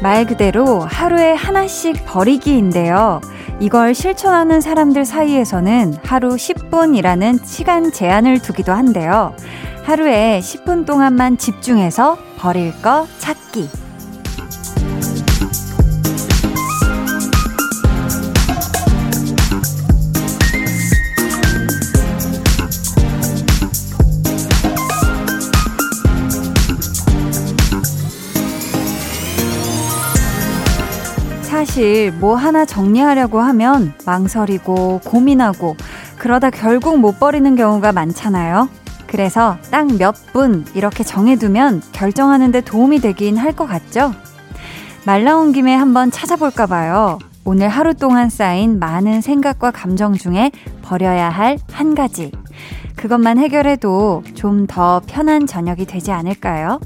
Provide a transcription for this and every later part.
말 그대로 하루에 하나씩 버리기인데요. 이걸 실천하는 사람들 사이에서는 하루 10분이라는 시간 제한을 두기도 한데요. 하루에 10분 동안만 집중해서 버릴 거 찾기. 사실 뭐 하나 정리하려고 하면 망설이고 고민하고 그러다 결국 못 버리는 경우가 많잖아요. 그래서 딱 몇 분 이렇게 정해두면 결정하는데 도움이 되긴 할 것 같죠? 말 나온 김에 한번 찾아볼까 봐요. 오늘 하루 동안 쌓인 많은 생각과 감정 중에 버려야 할 한 가지. 그것만 해결해도 좀 더 편한 저녁이 되지 않을까요?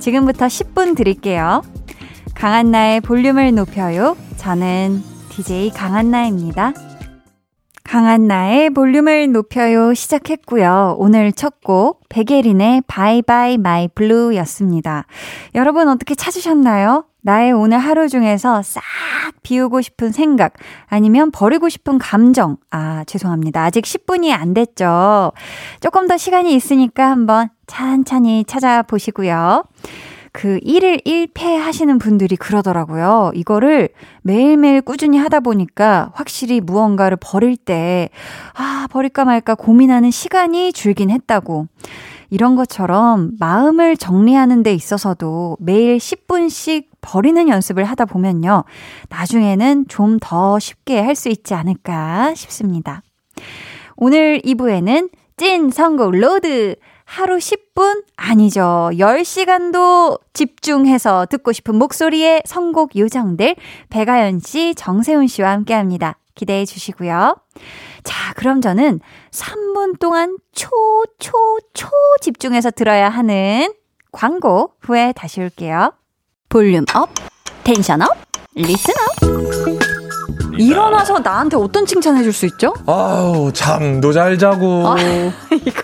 지금부터 10분 드릴게요. 강한나의 볼륨을 높여요. 저는 DJ 강한나입니다. 강한나의 볼륨을 높여요 시작했고요. 오늘 첫 곡 백예린의 Bye bye my blue 였습니다. 여러분 어떻게 찾으셨나요? 나의 오늘 하루 중에서 싹 비우고 싶은 생각 아니면 버리고 싶은 감정. 아, 죄송합니다. 아직 10분이 안 됐죠. 조금 더 시간이 있으니까 한번 찬찬히 찾아보시고요. 그 1일 1패 하시는 분들이 그러더라고요. 이거를 매일매일 꾸준히 하다 보니까 확실히 무언가를 버릴 때, 아, 버릴까 말까 고민하는 시간이 줄긴 했다고. 이런 것처럼 마음을 정리하는 데 있어서도 매일 10분씩 버리는 연습을 하다 보면요. 나중에는 좀 더 쉽게 할 수 있지 않을까 싶습니다. 오늘 2부에는 찐 선곡 road! 하루 10분? 아니죠. 10시간도 집중해서 듣고 싶은 목소리의 선곡 요정들, 배가연 씨, 정세훈 씨와 함께 합니다. 기대해 주시고요. 자, 그럼 저는 3분 동안 초, 초, 초 집중해서 들어야 하는 광고 후에 다시 올게요. volume up, tension up, listen up. 일어나서 나한테 어떤 칭찬해 줄 수 있죠? 아우, 잠도 잘 자고. 아, 이건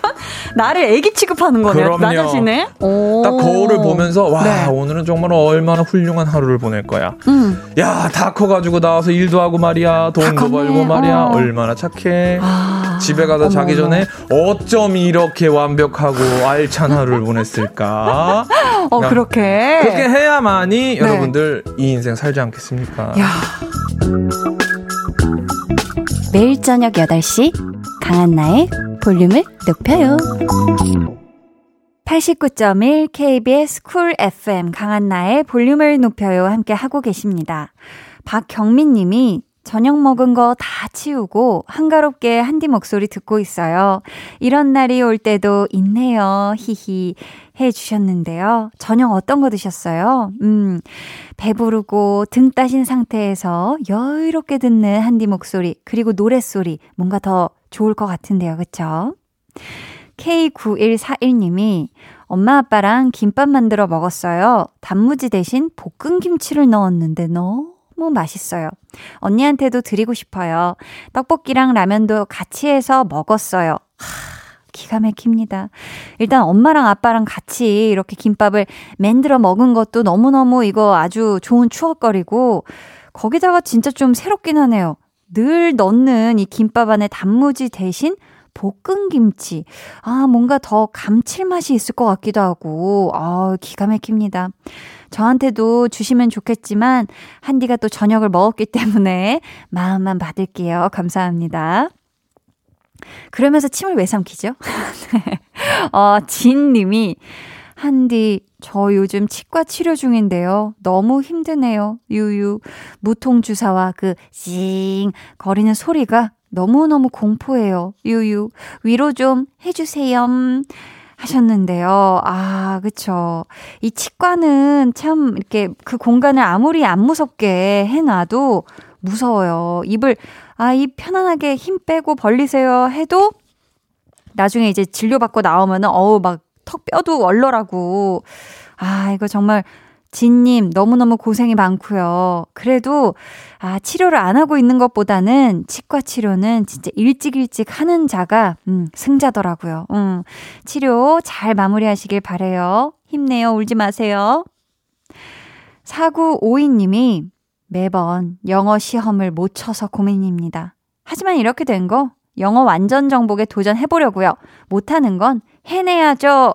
나를 애기 취급하는 거네요. 나 자신을. 딱 거울을 보면서 와, 네. 오늘은 정말 얼마나 훌륭한 하루를 보낼 거야. 음. 야, 다 커 가지고 나와서 일도 하고 말이야. 돈도 벌고 말이야. 어. 얼마나 착해. 아, 집에 가서 어머, 자기 전에 어쩜 이렇게 완벽하고 알찬 하루를 보냈을까? 어, 그렇게. 그렇게 해야만이 네. 여러분들 이 인생 살지 않겠습니까? 야. 매일 저녁 8시 강한나의 볼륨을 높여요. 89.1 KBS 쿨 FM 강한나의 볼륨을 높여요 함께 하고 계십니다. 박경민 님이 저녁 먹은 거 다 치우고 한가롭게 한디 목소리 듣고 있어요. 이런 날이 올 때도 있네요. 히히. 해 주셨는데요. 저녁 어떤 거 드셨어요? 음, 배부르고 등 따신 상태에서 여유롭게 듣는 한디 목소리, 그리고 노랫소리, 뭔가 더 좋을 것 같은데요. 그쵸? K9141님이 엄마 아빠랑 김밥 만들어 먹었어요. 단무지 대신 볶은 김치를 넣었는데 너무 맛있어요. 언니한테도 드리고 싶어요. 떡볶이랑 라면도 같이 해서 먹었어요. 하, 기가 막힙니다. 일단 엄마랑 아빠랑 같이 이렇게 김밥을 만들어 먹은 것도 너무너무 이거 아주 좋은 추억거리고 거기다가 진짜 좀 새롭긴 하네요. 늘 넣는 이 김밥 안에 단무지 대신 볶은 김치. 아, 뭔가 더 감칠맛이 있을 것 같기도 하고, 아, 기가 막힙니다. 저한테도 주시면 좋겠지만, 한디가 또 저녁을 먹었기 때문에 마음만 받을게요. 감사합니다. 그러면서 침을 왜 삼키죠? 네. 어, 진 님이, 한디, 저 요즘 치과 치료 중인데요. 너무 힘드네요. 유유. 무통주사와 그, 징, 거리는 소리가 너무너무 공포해요. 유유. 위로 좀 해주세요. 하셨는데요. 아, 그쵸. 이 치과는 참 이렇게 그 공간을 아무리 안 무섭게 해놔도 무서워요. 입을 아, 입 편안하게 힘 빼고 벌리세요 해도 나중에 이제 진료받고 나오면은 어우 막 턱 뼈도 얼얼하고 아, 이거 정말 진님 너무너무 고생이 많고요. 그래도 아, 치료를 안 하고 있는 것보다는 치과 치료는 진짜 일찍 일찍 하는 자가 음, 승자더라고요. 음, 치료 잘 마무리하시길 바래요. 힘내요. 울지 마세요. 4952님이 매번 영어 시험을 못 쳐서 고민입니다. 하지만 이렇게 된 거 영어 완전 정복에 도전해보려고요. 못하는 건 해내야죠.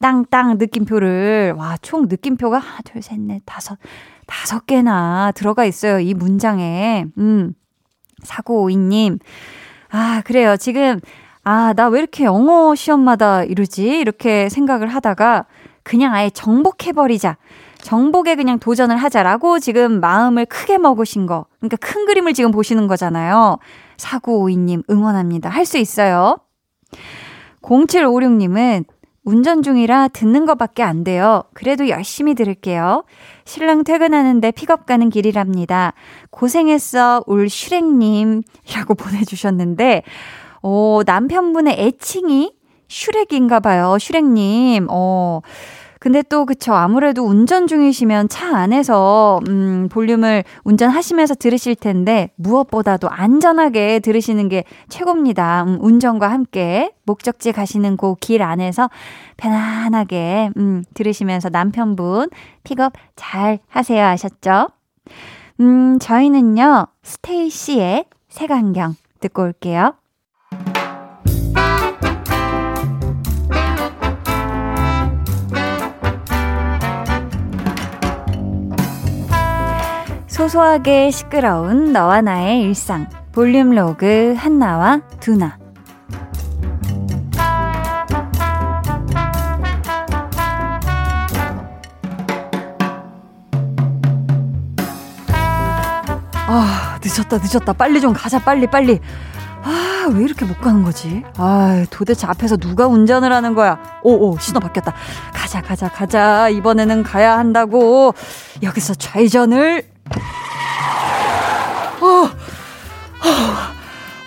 땅땅 느낌표를, 와, 총 느낌표가 하나, 둘, 셋, 넷, 다섯, 다섯 개나 들어가 있어요. 이 문장에. 음. 4952님. 아, 그래요. 지금, 아, 나 왜 이렇게 영어 시험마다 이러지? 이렇게 생각을 하다가 그냥 아예 정복해버리자. 정복에 그냥 도전을 하자라고 지금 마음을 크게 먹으신 거. 그러니까 큰 그림을 지금 보시는 거잖아요. 4952님 응원합니다. 할 수 있어요. 0756님은 운전 중이라 듣는 것밖에 안 돼요. 그래도 열심히 들을게요. 신랑 퇴근하는데 픽업 가는 길이랍니다. 고생했어, 울 슈렉님 이라고 보내주셨는데, 어, 남편분의 애칭이 슈렉인가 봐요. 슈렉님. 어, 근데 또 그쵸 아무래도 운전 중이시면 차 안에서 음 볼륨을 운전하시면서 들으실 텐데 무엇보다도 안전하게 들으시는 게 최고입니다. 음, 운전과 함께 목적지 가시는 그 길 안에서 편안하게 음 들으시면서 남편분 pick up 잘 하세요 하셨죠? 음 저희는요 스테이시의 색안경 듣고 올게요. 소소하게 시끄러운 너와 나의 일상. 볼륨 로그 한나와 두나. 아 늦었다 늦었다. 빨리 좀 가자 빨리 빨리. 아 왜 이렇게 못 가는 거지? 아 도대체 앞에서 누가 운전을 하는 거야? 오 오 신호 바뀌었다. 가자 가자 가자. 이번에는 가야 한다고. 여기서 좌회전을 어, 어,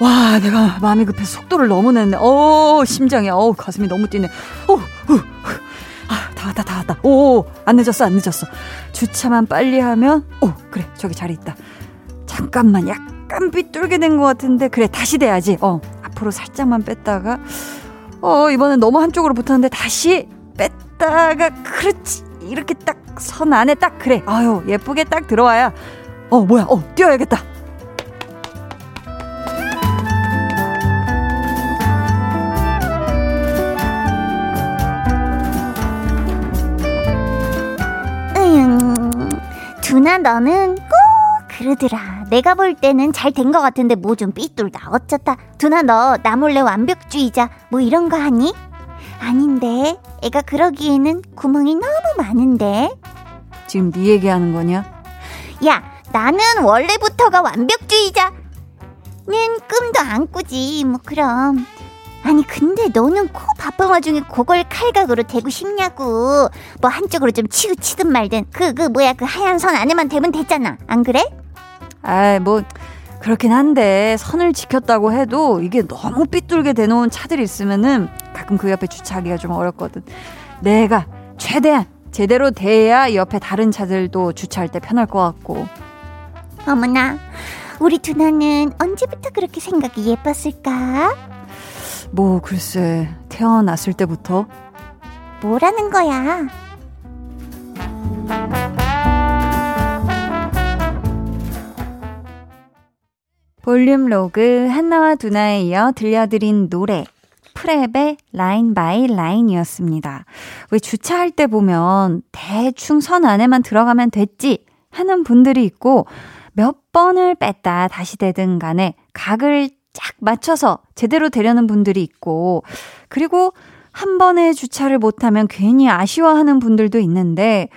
와, 내가 마음이 급해서 속도를 너무 냈네. 어, 심장이, 어, 가슴이 너무 뛰네. 어, 어, 아, 다 왔다, 다 왔다. 오, 안 늦었어, 안 늦었어. 주차만 빨리 하면, 오, 그래, 저기 자리 있다. 잠깐만, 약간 삐뚤게 된 것 같은데, 그래, 다시 돼야지. 어, 앞으로 살짝만 뺐다가, 어, 이번엔 너무 한쪽으로 붙었는데, 다시 뺐다가, 그렇지. 이렇게 딱 선 안에 딱, 그래. 아유, 예쁘게 딱 들어와야, 어, 뭐야, 어, 뛰어야겠다. 두나 너는 꼭 그러더라. 내가 볼 때는 잘 된 것 같은데 뭐 좀 삐뚤다. 어쩌다. 두나 너 나 몰래 완벽주의자 뭐 이런 거 하니? 아닌데. 애가 그러기에는 구멍이 너무 많은데. 지금 네 얘기하는 거냐? 야, 나는 원래부터가 완벽주의자 는 꿈도 안 꾸지. 뭐 그럼. 아니 근데 너는 코 바쁜 와중에 그걸 칼각으로 대고 싶냐고 뭐 한쪽으로 좀 치우치든 말든 그그 그 뭐야 그 하얀 선 안에만 대면 됐잖아 안 그래? 아이 뭐 그렇긴 한데 선을 지켰다고 해도 이게 너무 삐뚤게 대놓은 차들이 있으면은 가끔 그 옆에 주차하기가 좀 어렵거든 내가 최대한 제대로 돼야 옆에 다른 차들도 주차할 때 편할 것 같고 어머나 우리 두나는 언제부터 그렇게 생각이 예뻤을까? 뭐 글쎄 태어났을 때부터 뭐라는 거야? 볼륨 로그 한나와 두나에 이어 들려드린 노래 프랩의 Line by Line이었습니다. 왜 주차할 때 보면 대충 선 안에만 들어가면 됐지 하는 분들이 있고 몇 번을 뺐다 다시 대든 간에 각을 쫙 맞춰서 제대로 대려는 분들이 있고, 그리고 한 번에 주차를 못하면 괜히 아쉬워하는 분들도 있는데,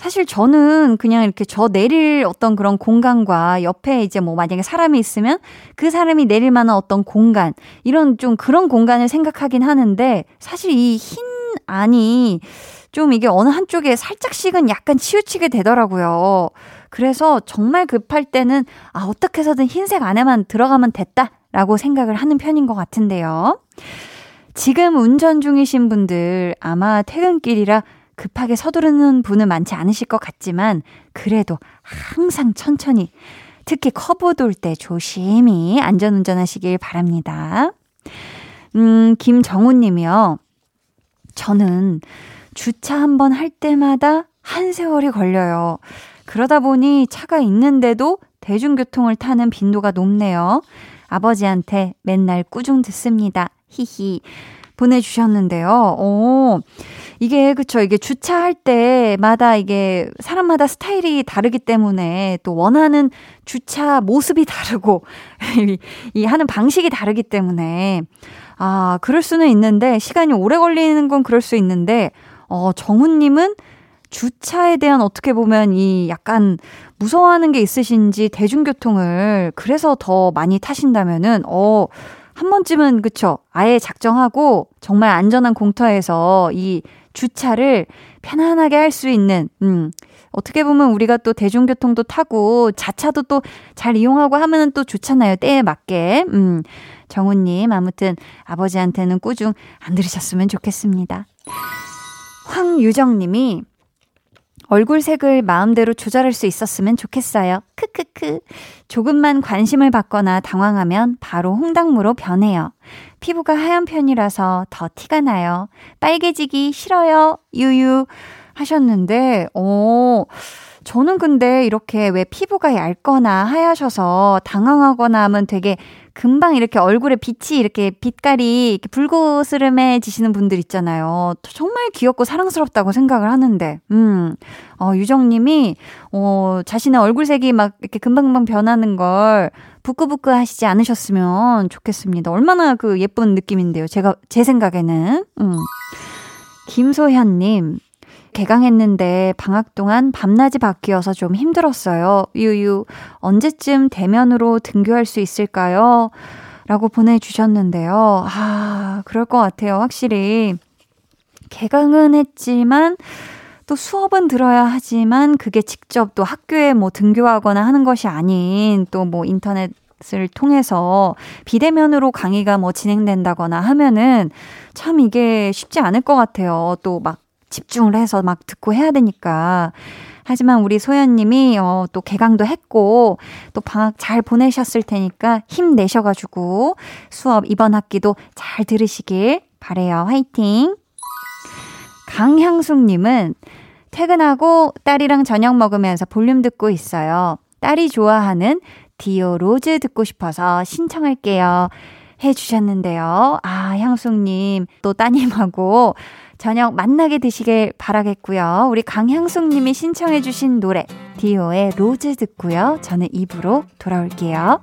사실 저는 그냥 이렇게 저 내릴 어떤 그런 공간과 옆에 이제 뭐 만약에 사람이 있으면 그 사람이 내릴 만한 어떤 공간, 이런 좀 그런 공간을 생각하긴 하는데, 사실 이 흰 안이 좀 이게 어느 한쪽에 살짝씩은 약간 치우치게 되더라고요. 그래서 정말 급할 때는 아, 어떻게 해서든 흰색 안에만 들어가면 됐다. 라고 생각을 하는 편인 것 같은데요. 지금 운전 중이신 분들 아마 퇴근길이라 급하게 서두르는 분은 많지 않으실 것 같지만 그래도 항상 천천히 특히 커브 돌 때 조심히 안전운전 하시길 바랍니다. 음, 김정훈 님이요. 저는 주차 한 번 할 때마다 한 세월이 걸려요. 그러다 보니 차가 있는데도 대중교통을 타는 빈도가 높네요. 아버지한테 맨날 꾸중 듣습니다. 히히. 보내주셨는데요. 오, 이게, 그쵸. 이게 주차할 때마다 이게 사람마다 스타일이 다르기 때문에 또 원하는 주차 모습이 다르고, 이 하는 방식이 다르기 때문에, 아, 그럴 수는 있는데, 시간이 오래 걸리는 건 그럴 수 있는데, 어, 정훈님은 주차에 대한 어떻게 보면 이 약간 무서워하는 게 있으신지 대중교통을 그래서 더 많이 타신다면은, 어, 한 번쯤은 그쵸. 아예 작정하고 정말 안전한 공터에서 이 주차를 편안하게 할 수 있는, 음, 어떻게 보면 우리가 또 대중교통도 타고 자차도 또 잘 이용하고 하면은 또 좋잖아요. 때에 맞게. 음, 정우님, 아무튼 아버지한테는 꾸중 안 들으셨으면 좋겠습니다. 황유정님이 얼굴 색을 마음대로 조절할 수 있었으면 좋겠어요. 크크크. 조금만 관심을 받거나 당황하면 바로 홍당무로 변해요. 피부가 하얀 편이라서 더 티가 나요. 빨개지기 싫어요. 유유. 하셨는데, 어, 저는 근데 이렇게 왜 피부가 얇거나 하얘셔서 당황하거나 하면 되게 금방 이렇게 얼굴에 빛이 이렇게 빛깔이 이렇게 붉고스름해지시는 분들 있잖아요. 정말 귀엽고 사랑스럽다고 생각을 하는데, 음, 어, 유정님이, 어, 자신의 얼굴색이 막 이렇게 금방금방 변하는 걸 부끄부끄 하시지 않으셨으면 좋겠습니다. 얼마나 그 예쁜 느낌인데요. 제가, 제 생각에는. 음. 김소현님, 개강했는데 방학 동안 밤낮이 바뀌어서 좀 힘들었어요. 유유, 언제쯤 대면으로 등교할 수 있을까요? 라고 보내주셨는데요. 아, 그럴 것 같아요. 확실히. 개강은 했지만, 또 수업은 들어야 하지만, 그게 직접 또 학교에 뭐 등교하거나 하는 것이 아닌, 또 뭐 인터넷 을 통해서 비대면으로 강의가 뭐 진행된다거나 하면은 참 이게 쉽지 않을 것 같아요. 또 막 집중을 해서 막 듣고 해야 되니까. 하지만 우리 소연님이 어, 또 개강도 했고 또 방학 잘 보내셨을 테니까 힘 내셔가지고 수업 이번 학기도 잘 들으시길 바래요. 화이팅. 강향숙님은 퇴근하고 딸이랑 저녁 먹으면서 볼륨 듣고 있어요. 딸이 좋아하는 디오 Rose 듣고 싶어서 신청할게요. 해주셨는데요. 아, 향숙님, 또 따님하고 저녁 맛나게 되시길 바라겠고요. 우리 강향숙 님이 신청해 주신 노래 디오의 Rose 듣고요. 저는 2부로 돌아올게요.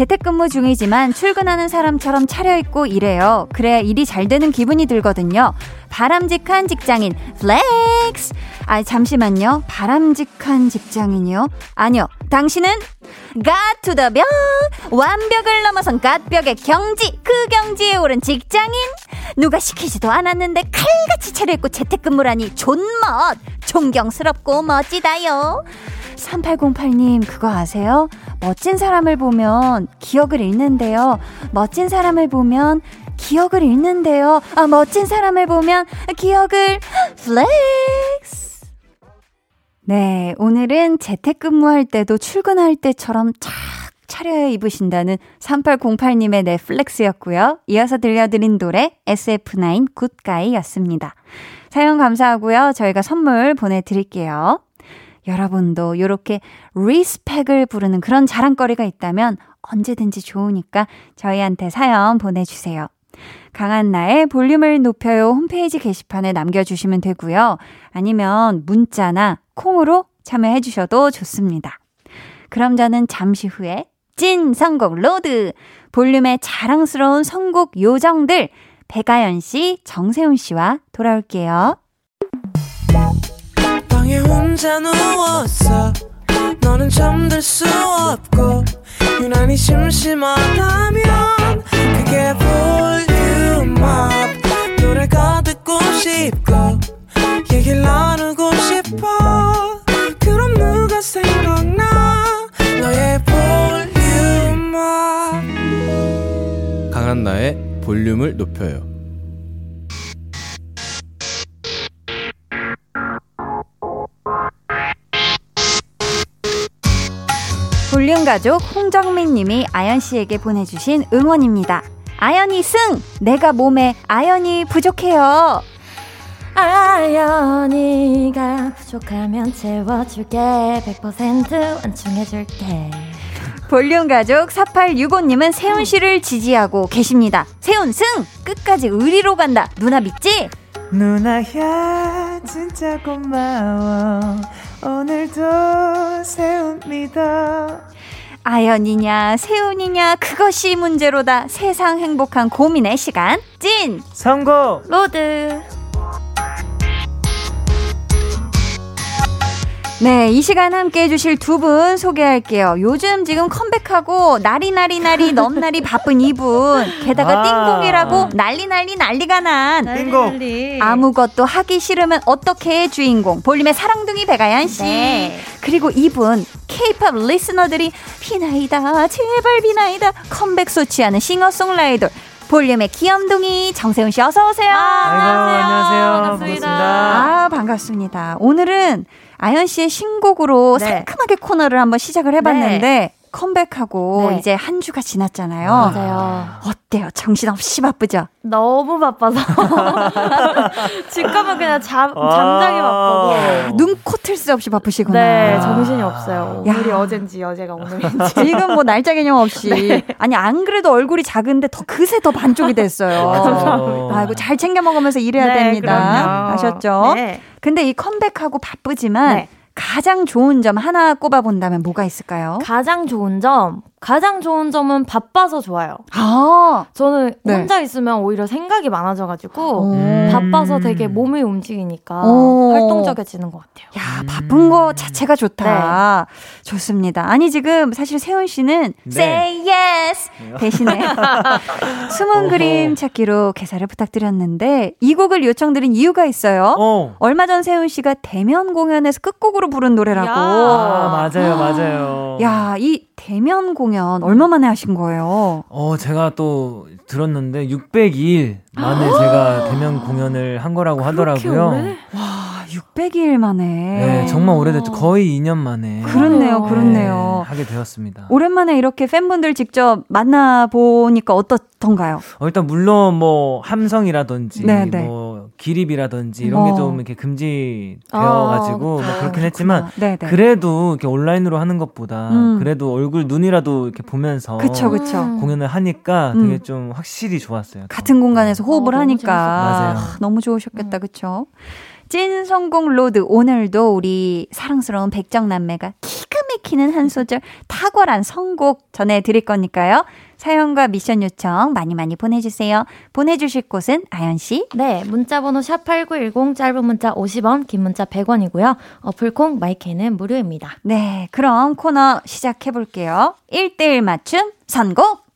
재택근무 중이지만 출근하는 사람처럼 차려입고 일해요. 그래야 일이 잘 되는 기분이 들거든요. 바람직한 직장인 flex. 아 잠시만요. 바람직한 직장인이요? 아니요. 당신은 갓 to the 벽 완벽을 넘어선 갓벽의 경지 그 경지에 오른 직장인 누가 시키지도 않았는데 칼같이 차려입고 재택근무라니 존멋 존경스럽고 멋지다요. 3808님, 그거 아세요? 멋진 사람을 보면 기억을 잃는데요. 멋진 사람을 보면 기억을 잃는데요. 아, 멋진 사람을 보면 기억을 flex. 네, 오늘은 재택근무할 때도 출근할 때처럼 착 차려 입으신다는 3808님의 내 flex였고요. 이어서 들려드린 노래 SF9 Good Guy였습니다. 사연 감사하고요. 저희가 선물 보내드릴게요. 여러분도 이렇게 respect을 부르는 그런 자랑거리가 있다면 언제든지 좋으니까 저희한테 사연 보내주세요. 강한나의 볼륨을 높여요 홈페이지 게시판에 남겨주시면 되고요. 아니면 문자나 콩으로 참여해 주셔도 좋습니다. 그럼 저는 잠시 후에 찐 선곡 road. 볼륨의 자랑스러운 선곡 요정들. 백아연 씨, 정세운 씨와 돌아올게요. 유난히 심심하다면 크게 볼륨 up 노래가 듣고 싶고 얘기를 나누고 싶어. 그럼 누가 생각나? 너의 볼륨 up 강한나의 볼륨을 높여요. 볼륨 가족 홍정민 님이 아연 씨에게 보내주신 응원입니다. 아연이 승! 내가 몸에 아연이 부족해요. 아연이가 부족하면 채워줄게 100% 완충해줄게 볼륨 가족 4865님은 세운 씨를 지지하고 계십니다. 세운 승! 끝까지 의리로 간다. 누나 믿지? 누나야 진짜 고마워 오늘도 세운 믿어 아연이냐 세운이냐 그것이 문제로다. 세상 행복한 고민의 시간. 찐! 선곡 road 네, 이 시간 함께 해주실 두 분 소개할게요. 요즘 지금 컴백하고 나리나리나리 넘나리 바쁜 이분. 게다가 아~ 띵곡이라고 난리 난리 난리가 난. 띵곡. 아무것도 하기 싫으면 어떻게 해 주인공. 볼륨의 사랑둥이 백아연 씨. 네. 그리고 이분 케이팝 listener들이 비나이다 제발 비나이다 컴백 소취하는 싱어송라이터. 볼륨의 귀염둥이 정세운 씨 어서 오세요. 아, 안녕하세요. 안녕하세요. 반갑습니다. 반갑습니다. 아, 반갑습니다. 오늘은 아연 씨의 신곡으로 네. 상큼하게 코너를 한번 시작을 해봤는데 네. 컴백하고 네. 이제 한 주가 지났잖아요. 맞아요. 어때요? 정신없이 바쁘죠? 너무 바빠서. 집 가면 그냥 잠, 잠자기 바빠고. 눈코 틀새 없이 바쁘시구나. 네, 정신이 없어요. 오늘이 어젠지 어제가 오늘인지. 지금 뭐 날짜 개념 없이. 네. 아니, 안 그래도 얼굴이 작은데 더 그새 더 반쪽이 됐어요. 아이고, 잘 챙겨 먹으면서 일해야 네, 됩니다. 그럼요. 아셨죠? 네. 근데 이 컴백하고 바쁘지만 네. 가장 좋은 점 하나 꼽아본다면 뭐가 있을까요? 가장 좋은 점, 가장 좋은 점은 바빠서 좋아요. 아, 저는 네. 혼자 있으면 오히려 생각이 많아져가지고 음. 바빠서 되게 몸이 움직이니까 오. 활동적이지는 것 같아요. 야, 바쁜 거 자체가 좋다. 네. 좋습니다. 아니 지금 사실 세훈 씨는 네. say yes 대신에 숨은 그림 찾기로 개사를 부탁드렸는데 이 곡을 요청드린 이유가 있어요. 어. 얼마 전 세훈 씨가 대면 공연에서 끝곡으로 부른 노래라고. 야. 아, 맞아요, 맞아요. 야, 이 대면 공연 얼마 만에 하신 거예요? 어, 제가 또 들었는데 602일 만에 제가 대면 공연을 한 거라고 하더라고요. 오래? 와, 600일 만에. 네, 정말 오래됐죠. 거의 2년 만에. 그렇네요, 그렇네요. 네, 하게 되었습니다. 오랜만에 이렇게 팬분들 직접 만나 보니까 어떻던가요? 어, 일단 물론 뭐 함성이라든지 네네. 네. 뭐 기립이라든지 이런 어. 게좀 이렇게 금지되어가지고 뭐 아, 뭐 그렇긴 했지만 네, 네. 그래도 이렇게 온라인으로 하는 것보다 음. 그래도 얼굴 눈이라도 이렇게 보면서 그쵸, 그쵸. 공연을 하니까 되게 음. 좀 확실히 좋았어요. 같은 공간에서 호흡을 어, 하니까 맞아요. 아, 너무 좋으셨겠다, 음. 그쵸? 찐 선곡 road 오늘도 우리 사랑스러운 백정남매가 기가 막히는 한 소절 탁월한 선곡 전해드릴 거니까요. 사연과 미션 요청 많이 많이 보내주세요. 보내주실 곳은 아연씨. 네, 문자번호 샵8910 짧은 문자 50원, 긴 문자 100원이고요. 어플 콩, 마이K는 무료입니다. 네, 그럼 코너 시작해볼게요. 1대1 맞춤 선곡!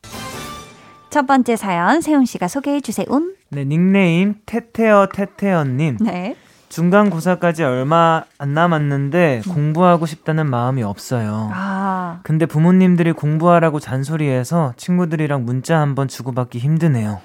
첫 번째 사연 세훈씨가 소개해주세요. 네, 닉네임 태태어 태태어님. 네. 중간 고사까지 얼마 안 남았는데 음. 공부하고 싶다는 마음이 없어요. 아. 근데 부모님들이 공부하라고 잔소리해서 친구들이랑 문자 한번 주고받기 힘드네요.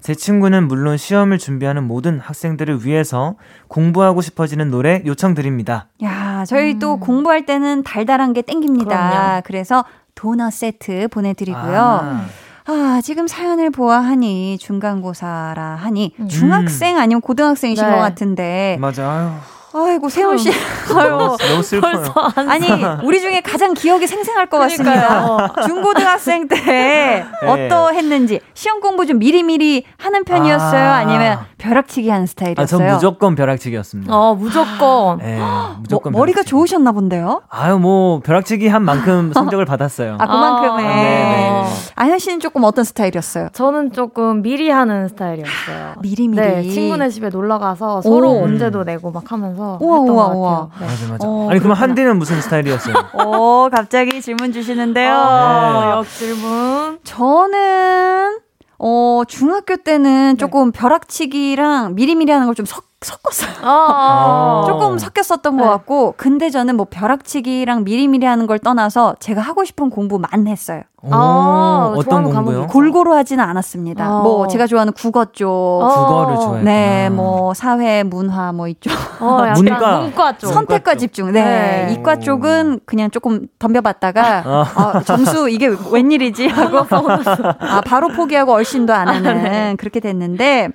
제 친구는 물론 시험을 준비하는 모든 학생들을 위해서 공부하고 싶어지는 노래 요청드립니다. 야, 저희 음. 또 공부할 때는 달달한 게 땡깁니다. 그럼요. 그래서 도넛 세트 보내드리고요. 아. 아, 지금 사연을 보아하니 중간고사라 하니 음. 중학생 아니면 고등학생이신 네. 것 같은데. 맞아요. 아이고 세훈 씨. 아유, 너무 슬퍼요. 아니 우리 중에 가장 기억이 생생할 것 같습니다. 중고등학생 때 네. 어떠했는지 시험 공부 좀 미리 미리 하는 편이었어요? 아. 니면 벼락치기 하는 스타일이었어요? 아, 전 무조건 벼락치기였습니다. 어, 무조건. 네, 무조건. 뭐, 머리가 좋으셨나 본데요? 아유, 뭐 벼락치기 한 만큼 성적을 받았어요. 아, 그만큼에. 아, 네, 아현 씨는 조금 어떤 스타일이었어요? 저는 조금 미리 하는 스타일이었어요. 미리 미리. 네, 친구네 집에 놀러 가서 서로 오. 문제도 내고 막 하면서 우와, 했던 우와, 우와. 네. 맞아, 맞아. 어, 아니, 그러면 한디는 무슨 스타일이었어요? 오, 갑자기 질문 주시는데요. 네. 역 질문. 저는 어, 중학교 때는 네. 조금 벼락치기랑 미리미리 하는 걸 좀 섞었어요. 아~ 조금 섞였었던 네. 것 같고, 근데 저는 뭐 벼락치기랑 미리미리 하는 걸 떠나서 제가 하고 싶은 공부만 했어요. 아, 어떤 공부요? 골고루 하지는 않았습니다. 아. 뭐 제가 좋아하는 국어 쪽, 국어를 좋아해. 네, 뭐 사회, 문화 뭐 이쪽. 어, 문과, 문과 쪽. 선택과 집중. 네. 네. 이과 쪽은 그냥 조금 덤벼봤다가 아, 점수 이게 웬일이지 하고 아 바로 포기하고 얼씬도 안 하는 아, 네. 그렇게 됐는데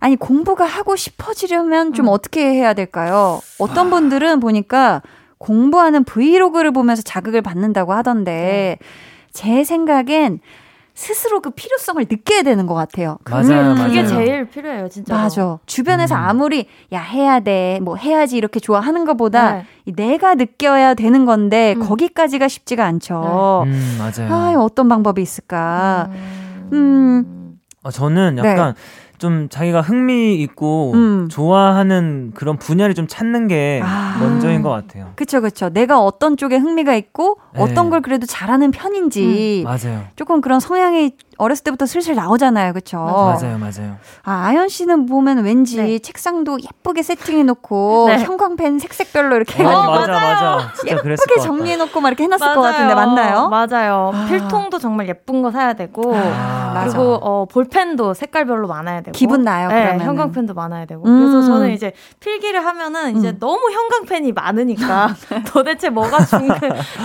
아니 공부가 하고 싶어지려면 좀 음. 어떻게 해야 될까요? 어떤 분들은 보니까 공부하는 브이로그를 보면서 자극을 받는다고 하던데. 네. 제 생각엔 스스로 그 필요성을 느껴야 되는 것 같아요. 맞아요, 그, 그게 맞아요. 제일 필요해요, 진짜. 맞아. 주변에서 음. 아무리 야 해야 돼, 뭐 해야지 이렇게 좋아하는 것보다 네. 내가 느껴야 되는 건데 음. 거기까지가 쉽지가 않죠. 네. 음, 맞아요. 아, 어떤 방법이 있을까? 음. 음. 어, 저는 약간 네. 좀 자기가 흥미 있고 음. 좋아하는 그런 분야를 좀 찾는 게 아. 먼저인 것 같아요. 그쵸, 그쵸. 내가 어떤 쪽에 흥미가 있고 네. 어떤 걸 그래도 잘하는 편인지. 음. 맞아요. 조금 그런 성향이 어렸을 때부터 슬슬 나오잖아요. 그쵸? 맞아요, 맞아요. 아, 아연 씨는 보면 왠지 네. 책상도 예쁘게 세팅해 놓고 네. 형광펜 색색별로 이렇게 어, 해가지고. 어, 맞아, 맞아. 예쁘게 정리해 놓고 막 이렇게 해 놨을 맞아요. 것 같은데, 맞나요? 맞아요. 아. 필통도 정말 예쁜 거 사야 되고, 아, 그리고 어, 볼펜도 색깔별로 많아야 되고. 기분 나요, 네, 그러면. 형광펜도 많아야 되고. 음. 그래서 저는 이제 필기를 하면은 이제 음. 너무 형광펜이 많으니까 도대체 뭐가 중,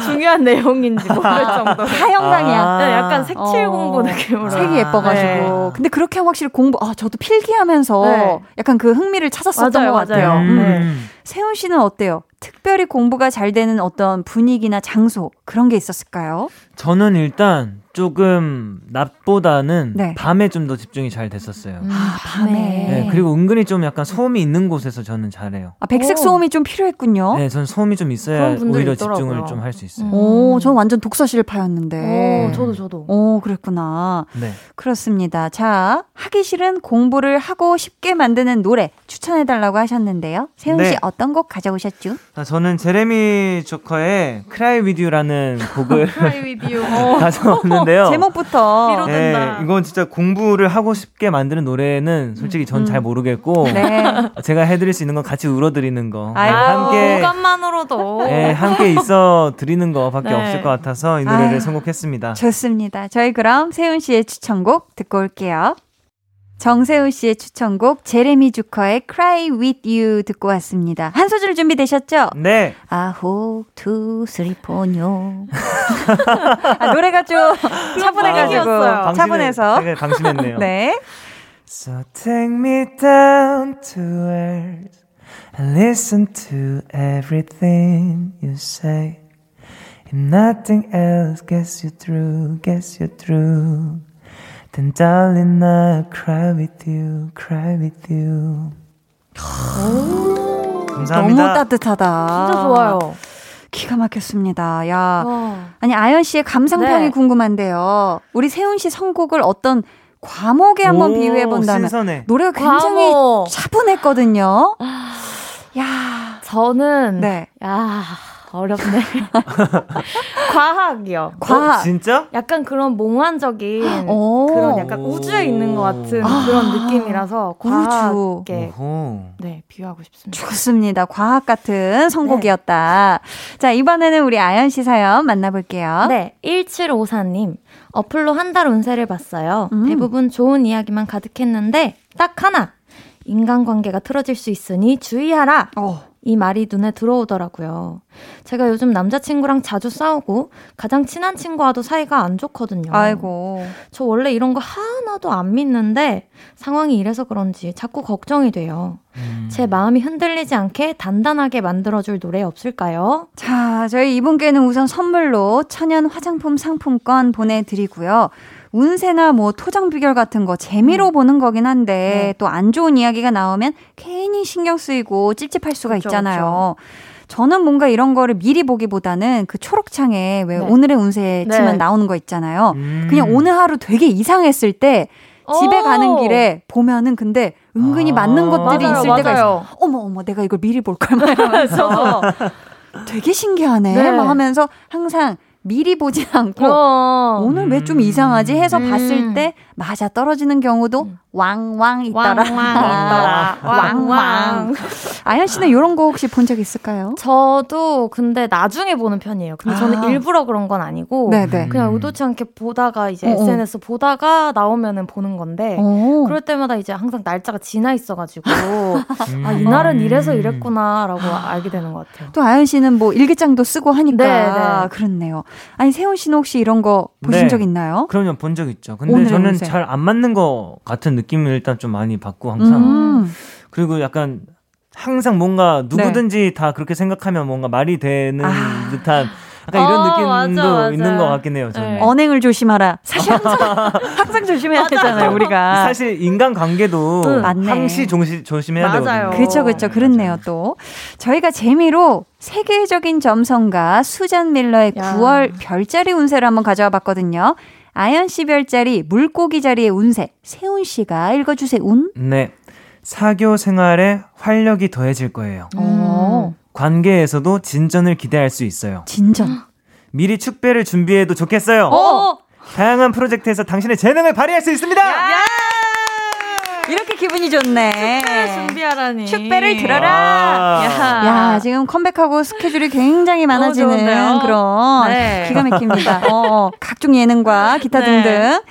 중요한 내용인지 모를 정도로. 다 형광이야. 아. 네, 약간 색칠 어. 공부 느낌. 느낌으로. 색이 예뻐가지고. 네. 근데 그렇게 확실히 공부, 아, 저도 필기하면서 네. 약간 그 흥미를 찾았었던 맞아요, 것 같아요. 맞아요. 음. 네. 세훈 씨는 어때요? 특별히 공부가 잘 되는 어떤 분위기나 장소, 그런 게 있었을까요? 저는 일단 조금 낮보다는 네. 밤에 좀 더 집중이 잘 됐었어요. 음, 아, 밤에. 네, 그리고 은근히 좀 약간 소음이 있는 곳에서 저는 잘해요. 아, 백색 소음이 좀 필요했군요. 네, 저는 소음이 좀 있어야 오히려 있더라고요. 집중을 좀 할 수 있어요. 음. 오, 저는 완전 독서실파였는데. 오, 저도 저도. 오, 그랬구나. 네. 그렇습니다. 자, 하기 싫은 공부를 하고 쉽게 만드는 노래 추천해 달라고 하셨는데요. 세훈 씨 네. 어떤 곡 가져오셨죠? 아, 저는 제레미 주커의 Cry With You라는 곡을 Cry With You 가져왔는데 있는데요. 제목부터. 네, 이건 진짜 공부를 하고 싶게 만드는 노래는 솔직히 전 잘 음. 모르겠고 네. 제가 해드릴 수 있는 건 같이 울어드리는 거. 아유, 함께 공감만으로도. 네, 함께 있어 드리는 거밖에 네. 없을 것 같아서 이 노래를 아유, 선곡했습니다. 좋습니다. 저희 그럼 세운 씨의 추천곡 듣고 올게요. 정세운 씨의 추천곡 제레미 주커의 Cry With You 듣고 왔습니다. 한 소절 준비되셨죠? 네. 아 one two three four. 아, 노래가 좀 차분해가지고 차분해서. 되게 방심했네요. 네. So take me down to earth and listen to everything you say. If nothing else gets you through, gets you through. Then darling I'll cry with you, cry with you. 감사합니다. 너무 따뜻하다. 진짜 좋아요. 기가 막혔습니다. 야. 와. 아니, 아연 씨의 감상평이 네. 궁금한데요. 우리 세훈 씨 선곡을 어떤 과목에 한번 비유해 본다면 노래가 굉장히 과목. 차분했거든요. 야. 저는 네. 야. 어렵네. 과학이요. 과학. 어, 진짜? 약간 그런 몽환적인 그런 약간 우주에 있는 것 같은 아~ 그런 느낌이라서 과학에 네 비유하고 싶습니다. 좋습니다. 과학 같은 선곡이었다. 네. 자 이번에는 우리 아연 씨 사연 만나볼게요. 네, 1754님 어플로 한 달 운세를 봤어요. 음. 대부분 좋은 이야기만 가득했는데 딱 하나 인간관계가 틀어질 수 있으니 주의하라. 어. 이 말이 눈에 들어오더라고요. 제가 요즘 남자친구랑 자주 싸우고 가장 친한 친구와도 사이가 안 좋거든요. 아이고. 저 원래 이런 거 하나도 안 믿는데 상황이 이래서 그런지 자꾸 걱정이 돼요. 음. 제 마음이 흔들리지 않게 단단하게 만들어줄 노래 없을까요? 자, 저희 이분께는 우선 선물로 천연 화장품 상품권 보내드리고요. 운세나 뭐 토장 비결 같은 거 재미로 음. 보는 거긴 한데 네. 또안 좋은 이야기가 나오면 괜히 신경 쓰이고 찝찝할 수가 그쵸, 있잖아요. 그쵸. 저는 뭔가 이런 거를 미리 보기보다는 그 초록창에 왜 네. 오늘의 운세 치면 네. 나오는 거 있잖아요. 음. 그냥 오늘 하루 되게 이상했을 때 집에 가는 길에 보면은 근데 은근히 아. 맞는 것들이 맞아요, 있을 맞아요. 때가 있어. 어머 어머 내가 이걸 미리 볼 걸 말하면서 되게 신기하네. 네. 막 하면서 항상 미리 보진 않고 어. 오늘 왜 좀 이상하지 해서 음. 봤을 때 맞아 떨어지는 경우도 음. 왕왕 있더라. 왕왕 왕왕. 아연 씨는 이런 거 혹시 본 적 있을까요? 저도 근데 나중에 보는 편이에요. 근데 저는 아. 일부러 그런 건 아니고 네네. 그냥 의도치 않게 보다가 이제 어어. SNS 보다가 나오면은 보는 건데 오. 그럴 때마다 이제 항상 날짜가 지나 있어가지고 음. 아 이날은 이래서 이랬구나라고 알게 되는 것 같아요. 또 아연 씨는 뭐 일기장도 쓰고 하니까 네네. 그렇네요. 아니 세훈 씨는 혹시 이런 거 보신 네. 적 있나요? 그럼요, 본 적 있죠. 근데 저는 잘 안 맞는 것 같은 느낌 을 일단 좀 많이 받고 항상 음. 그리고 약간 항상 뭔가 누구든지 네. 다 그렇게 생각하면 뭔가 말이 되는 아. 듯한 약간 이런 어, 느낌도 맞아, 맞아. 있는 것 같긴 해요. 저는. 네. 언행을 조심하라. 사실 항상, 항상 조심해야 되잖아요, 우리가. 사실 인간 관계도 응. 항시 조시, 조심해야 되거든요. 그렇죠, 그렇죠. 그렇네요, 맞아요. 또. 저희가 재미로 세계적인 점성가 수잔 밀러의 야. 9월 별자리 운세를 한번 가져와 봤거든요. 아연 씨 별자리 물고기 자리의 운세 세훈 씨가 읽어주세요. 운? 네. 사교 생활에 활력이 더해질 거예요. 음. 관계에서도 진전을 기대할 수 있어요. 진전. 미리 축배를 준비해도 좋겠어요. 어? 다양한 프로젝트에서 당신의 재능을 발휘할 수 있습니다. 야! 야! 이렇게 기분이 좋네. 축배 준비하라니. 축배를 들어라. 야. 야, 지금 컴백하고 스케줄이 굉장히 많아지는 그런 네. 기가 막힙니다. 어, 어, 각종 예능과 기타 네. 등등.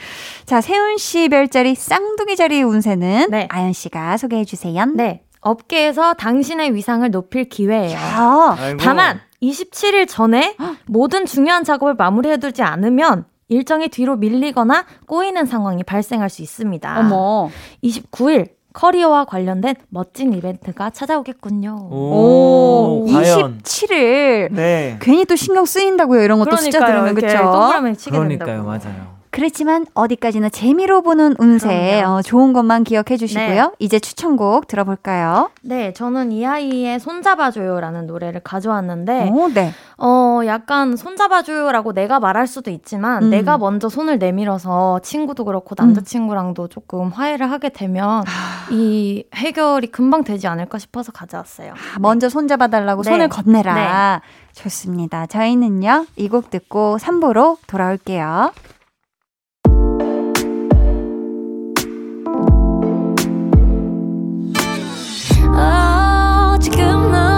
자, 세훈 씨 별자리 쌍둥이 자리 운세는 네. 아연 씨가 소개해 주세요. 네. 업계에서 당신의 위상을 높일 기회예요. 야. 다만 27일 전에 모든 중요한 작업을 마무리해두지 않으면 일정이 뒤로 밀리거나 꼬이는 상황이 발생할 수 있습니다. 어머. 29일 커리어와 관련된 멋진 이벤트가 찾아오겠군요. 오, 오 27일. 네. 괜히 또 신경 쓰인다고요. 이런 것도 숫자 들으면 그렇죠. 동그라미 치게 그러니까요, 된다고. 맞아요. 그렇지만 어디까지나 재미로 보는 운세 어, 좋은 것만 기억해 주시고요. 네. 이제 추천곡 들어볼까요? 네, 저는 이 아이의 손잡아줘요라는 노래를 가져왔는데, 오, 네. 어, 약간 손잡아줘요라고 내가 말할 수도 있지만, 음. 내가 먼저 손을 내밀어서 친구도 그렇고 남자친구랑도 음. 조금 화해를 하게 되면, 이 해결이 금방 되지 않을까 싶어서 가져왔어요. 아, 먼저 손잡아달라고 네. 손을 건네라. 네. 좋습니다. 저희는요, 이 곡 듣고 3부로 돌아올게요. aşkımla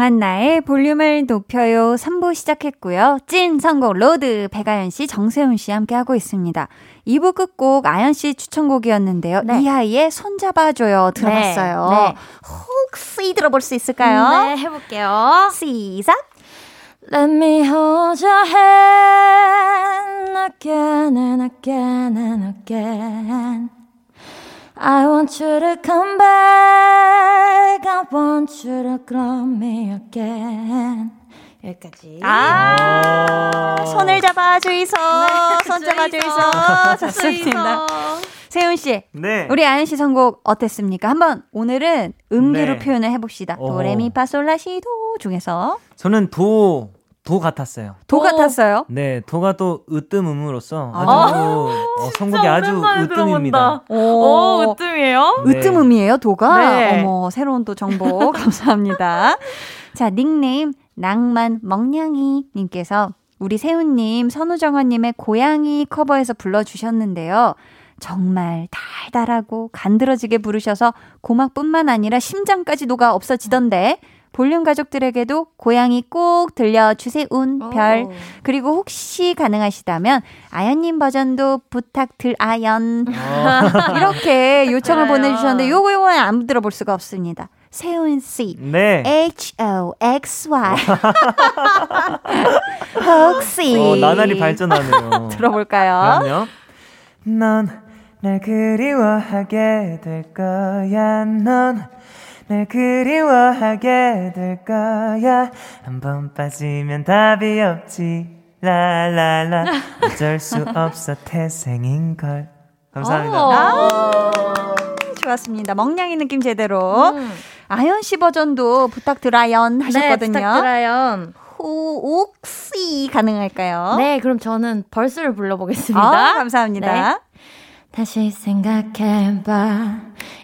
강한나의 볼륨을 높여요 3부 시작했고요. 찐 선곡 road 백아연 씨, 정세운 씨 함께하고 있습니다. 2부 끝곡 아연 씨 추천곡이었는데요. 네. 이하이의 손잡아줘요 들어봤어요. 네. 네. 혹시 들어볼 수 있을까요? 네, 해볼게요. 시작! Let me hold your hand again and again and again. I want you to come back. I want you to call me again. 여기까지. 아, 손을 잡아 주이소. 네, 손 잡아 주이소. 좋습니다. 세훈 씨, 네. 우리 아연 씨 선곡 어땠습니까? 한번 오늘은 음계로 네. 표현을 해봅시다. 도레미파솔라시도 중에서 저는 도 도 같았어요. 도 오. 같았어요? 네, 도가 또 으뜸음으로써 아주 아. 어, 선곡이 아주 으뜸입니다. 오, 오 으뜸이에요? 네. 으뜸음이에요, 도가? 네. 어머, 새로운 또 정보 감사합니다. 자, 닉네임 낭만 멍냥이 님께서 우리 세훈님, 선우정아님의 고양이 커버에서 불러주셨는데요. 정말 달달하고 간드러지게 부르셔서 고막뿐만 아니라 심장까지 녹아 없어지던데 볼륨 가족들에게도 고양이 꼭 들려주세요. 별. 그리고 혹시 가능하시다면 아연님 버전도 부탁들 아연. 어. 이렇게 요청을 보내주셨는데 요거 요거 안 들어볼 수가 없습니다. 세훈 씨. 네. H O X Y. 혹시. 어, 나날이 발전하네요. 들어볼까요? 그럼요. 넌날 그리워하게 될 거야 넌 날 그리워하게 될 거야. 한 번 빠지면 답이 없지. 라라라. 어쩔 수 없어 태생인걸. 감사합니다. 아, 좋았습니다. 멍냥이 느낌 제대로. 음. 아연 씨 버전도 부탁드라연 네, 하셨거든요. 네, 부탁드라연. 혹시 가능할까요? 네, 그럼 저는 벌스를 불러보겠습니다. 아, 감사합니다. 네. 다시 생각해봐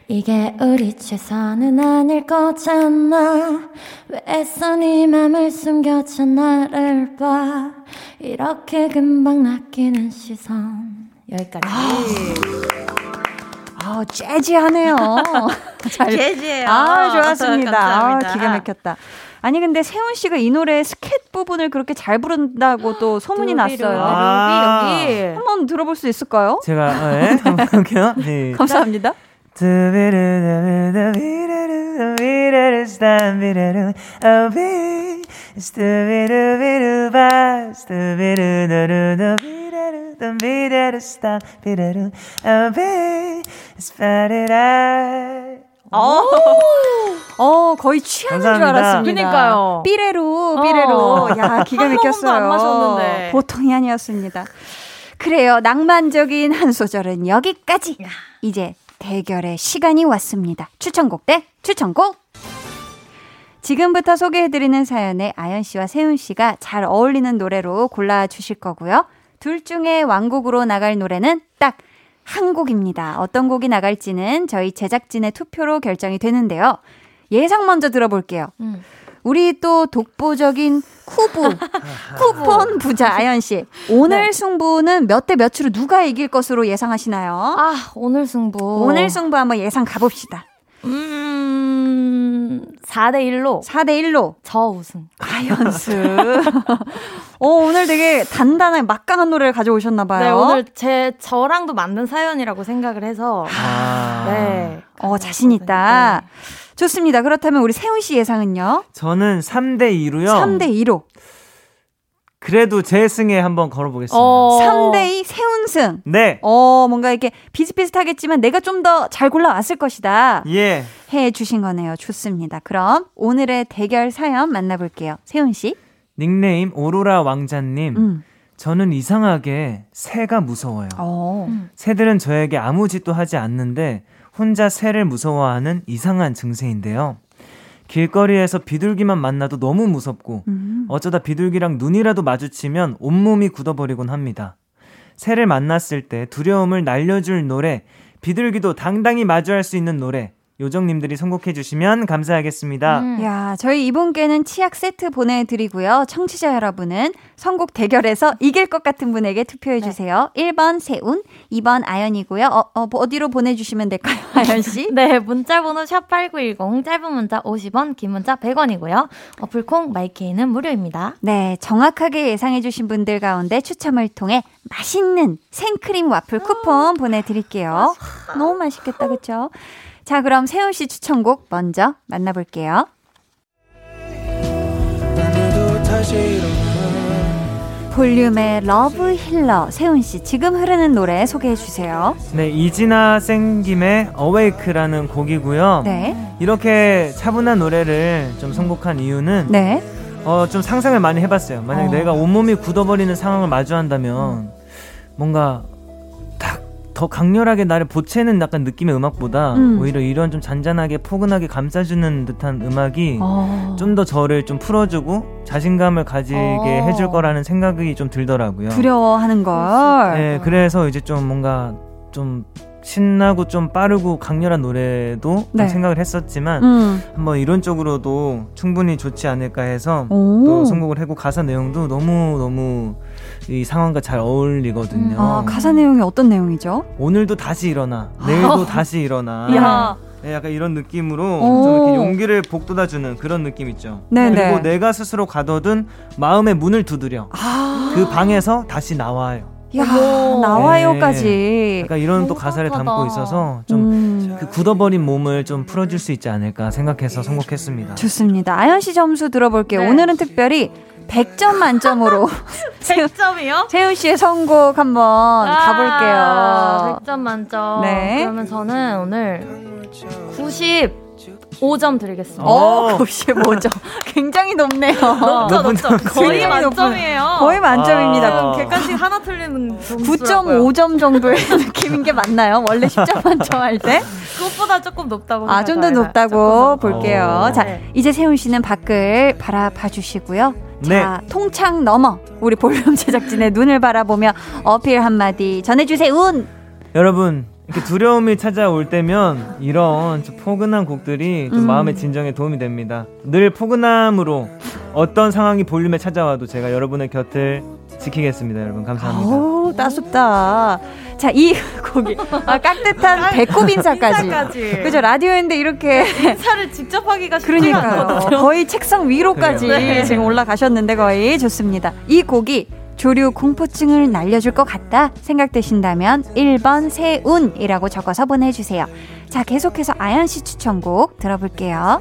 이게 우리 최선은 아닐 거잖아 왜 애써 네 맘을 숨겨져 나를 봐 이렇게 금방 낚이는 시선 여기까지 아, 재즈하네요. 잘, 재즈예요. 아, 좋았습니다. 아, 기가 막혔다. 아니 근데 세훈 씨가 이 노래 스캣 부분을 그렇게 잘 부른다고 또 소문이 났어요. 아~ 여기 여기 한번 들어볼 수 있을까요? 제가 어, 네. 네. 감사합니다. 어, 어 거의 취하는 감사합니다. 줄 알았습니다. 그니까요. 삐레로, 삐레로. 어. 야, 기가 막혔어요. 보통이 아니었습니다. 그래요. 낭만적인 한 소절은 여기까지. 야. 이제 대결의 시간이 왔습니다. 추천곡 대 추천곡. 지금부터 소개해드리는 사연에 아연 씨와 세훈 씨가 잘 어울리는 노래로 골라주실 거고요. 둘 중에 왕곡으로 나갈 노래는 딱 한 곡입니다. 어떤 곡이 나갈지는 저희 제작진의 투표로 결정이 되는데요. 예상 먼저 들어볼게요. 음. 우리 또 독보적인 쿠부, 쿠폰 부자 아연 씨. 오늘 네. 승부는 몇 대 몇으로 누가 이길 것으로 예상하시나요? 아, 오늘 승부. 오늘 승부 한번 예상 가봅시다. 음, 4대 1로. 4대 1로. 저 우승. 아연스. 어, 오늘 되게 단단한 막강한 노래를 가져오셨나 봐요. 네, 오늘 제, 저랑도 맞는 사연이라고 생각을 해서. 아. 네. 어, 자신 있다. 네. 좋습니다. 그렇다면 우리 세훈 씨 예상은요? 저는 3대 2로요. 3대 2로. 그래도 제 승에 한번 걸어보겠습니다. 어... 3대2 세운승. 네. 어, 뭔가 이렇게 비슷비슷하겠지만 내가 좀 더 잘 골라왔을 것이다. 예. 해 주신 거네요. 좋습니다. 그럼 오늘의 대결 사연 만나볼게요. 세훈씨. 닉네임 오로라 왕자님. 음. 저는 이상하게 새가 무서워요. 어. 새들은 저에게 아무 짓도 하지 않는데 혼자 새를 무서워하는 이상한 증세인데요. 길거리에서 비둘기만 만나도 너무 무섭고 음. 어쩌다 비둘기랑 눈이라도 마주치면 온몸이 굳어버리곤 합니다. 새를 만났을 때 두려움을 날려줄 노래, 비둘기도 당당히 마주할 수 있는 노래, 요정님들이 선곡해 주시면 감사하겠습니다. 음. 야, 저희 이분께는 치약 세트 보내드리고요. 청취자 여러분은 선곡 대결에서 이길 것 같은 분에게 투표해 네. 주세요. 네. 1번 세운, 2번 아연이고요. 어, 어, 어 디로 보내주시면 될까요, 아연 씨? 네, 문자번호 샵 #8910 짧은 문자 50원, 긴 문자 100원이고요. 어플콩 마이케이는 무료입니다. 네, 정확하게 예상해 주신 분들 가운데 추첨을 통해 맛있는 생크림 와플 쿠폰 보내드릴게요. 너무 맛있겠다, 그렇죠? 자, 그럼 세훈 씨 추천곡 먼저 만나볼게요. 볼륨의 love healer 세운 씨 지금 흐르는 노래 소개해 주세요. 네, 이진아 선생님의 Awake라는 곡이고요. 네. 이렇게 차분한 노래를 좀 선곡한 이유는 네. 어, 좀 상상을 많이 해 봤어요. 만약 어. 내가 온몸이 굳어버리는 상황을 마주한다면 뭔가 딱 더 강렬하게 나를 보채는 약간 느낌의 음악보다 음. 오히려 이런 좀 잔잔하게 포근하게 감싸주는 듯한 음악이 어. 좀더 저를 좀 풀어주고 자신감을 가지게 어. 해줄 거라는 생각이 좀 들더라고요. 두려워하는 걸. 네, 그래서 이제 좀 뭔가 좀 신나고 좀 빠르고 강렬한 노래도 네. 생각을 했었지만 음. 한번 이런 쪽으로도 충분히 좋지 않을까 해서 오. 또 선곡을 하고 가사 내용도 너무 너무 이 상황과 잘 어울리거든요. 아, 가사 내용이 어떤 내용이죠? 오늘도 다시 일어나, 내일도 다시 일어나. 야. 네, 약간 이런 느낌으로 좀 이렇게 용기를 복돋아주는 그런 느낌 있죠. 네네. 그리고 내가 스스로 가둬둔 마음의 문을 두드려 아. 그 방에서 다시 나와요. 야 나와요까지. 네. 약간 이런 또 가사를 따뜻하다. 담고 있어서 좀그 음. 그 굳어버린 몸을 좀 풀어줄 수 있지 않을까 생각해서 선곡했습니다. 좋습니다. 아연 씨 점수 들어볼게요. 네. 오늘은 특별히 100점 만점으로 100점이요? 세훈 씨의 선곡 한번 아, 가볼게요. 100점 만점. 네. 그러면 저는 오늘 90 5점 드리겠습니다. 어, 95점. 굉장히 높네요. 높죠, 높죠. 거의 만점이에요. 거의 만점입니다. 아~ 객관식 하나 틀리면 9.5점 정도의 느낌인 게 맞나요? 원래 10점 만점 할 때? 그것보다 조금 높다고. 아, 좀 더 높다고 볼게요. 오. 자, 네. 이제 세훈 씨는 밖을 바라봐 주시고요. 네. 자, 통창 넘어 우리 볼륨 제작진의 눈을 바라보며 어필 한마디 전해주세요. 운! 여러분, 이렇게 두려움이 찾아올 때면 이런 포근한 곡들이 좀 음. 마음의 진정에 도움이 됩니다. 늘 포근함으로 어떤 상황이 볼륨에 찾아와도 제가 여러분의 곁을 지키겠습니다, 여러분. 감사합니다. 오, 따숩다. 자, 이 곡이 아, 깍듯한 배꼽 인사까지. 인사까지. 그죠? 라디오인데 이렇게 인사를 직접 하기가 않거든요. 거의 책상 위로까지 네. 지금 올라가셨는데 거의 좋습니다. 이 곡이 조류 공포증을 날려줄 것 같다 생각되신다면 1번 세운이라고 적어서 보내주세요. 자, 계속해서 아연 씨 추천곡 들어볼게요.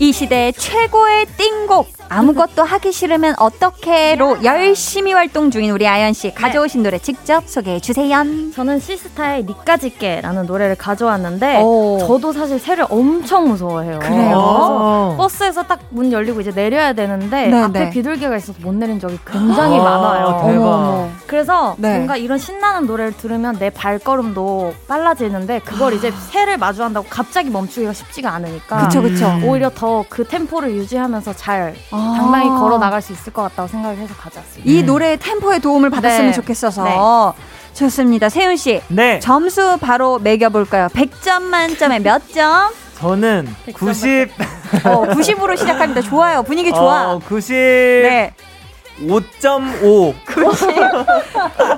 이 시대 최고의 띵곡 아무것도 하기 싫으면 어떻게로 열심히 활동 중인 우리 아연 씨 가져오신 네. 노래 직접 소개해 주세요. 저는 시스타의 니까짓게라는 노래를 가져왔는데 오. 저도 사실 새를 엄청 무서워해요. 그래요? 버스에서 딱 문 열리고 이제 내려야 되는데 네네. 앞에 네. 비둘기가 있어서 못 내린 적이 굉장히 아, 많아요. 대박. 그래서 네. 뭔가 이런 신나는 노래를 들으면 내 발걸음도 빨라지는데 그걸 아. 이제 새를 마주한다고 갑자기 멈추기가 쉽지가 않으니까 그쵸, 그쵸. 오히려 더 그 템포를 유지하면서 잘 아. 당당히 걸어 나갈 수 있을 것 같다고 생각을 해서 가져왔습니다. 이 음. 노래의 템포에 도움을 받았으면 네. 좋겠어서. 네. 좋습니다. 세윤 씨. 네. 점수 바로 매겨 볼까요? 100점 만점에 몇 점? 저는 90. 어, 90으로 시작합니다. 좋아요. 분위기 좋아. 어, 90. 네. 5.5.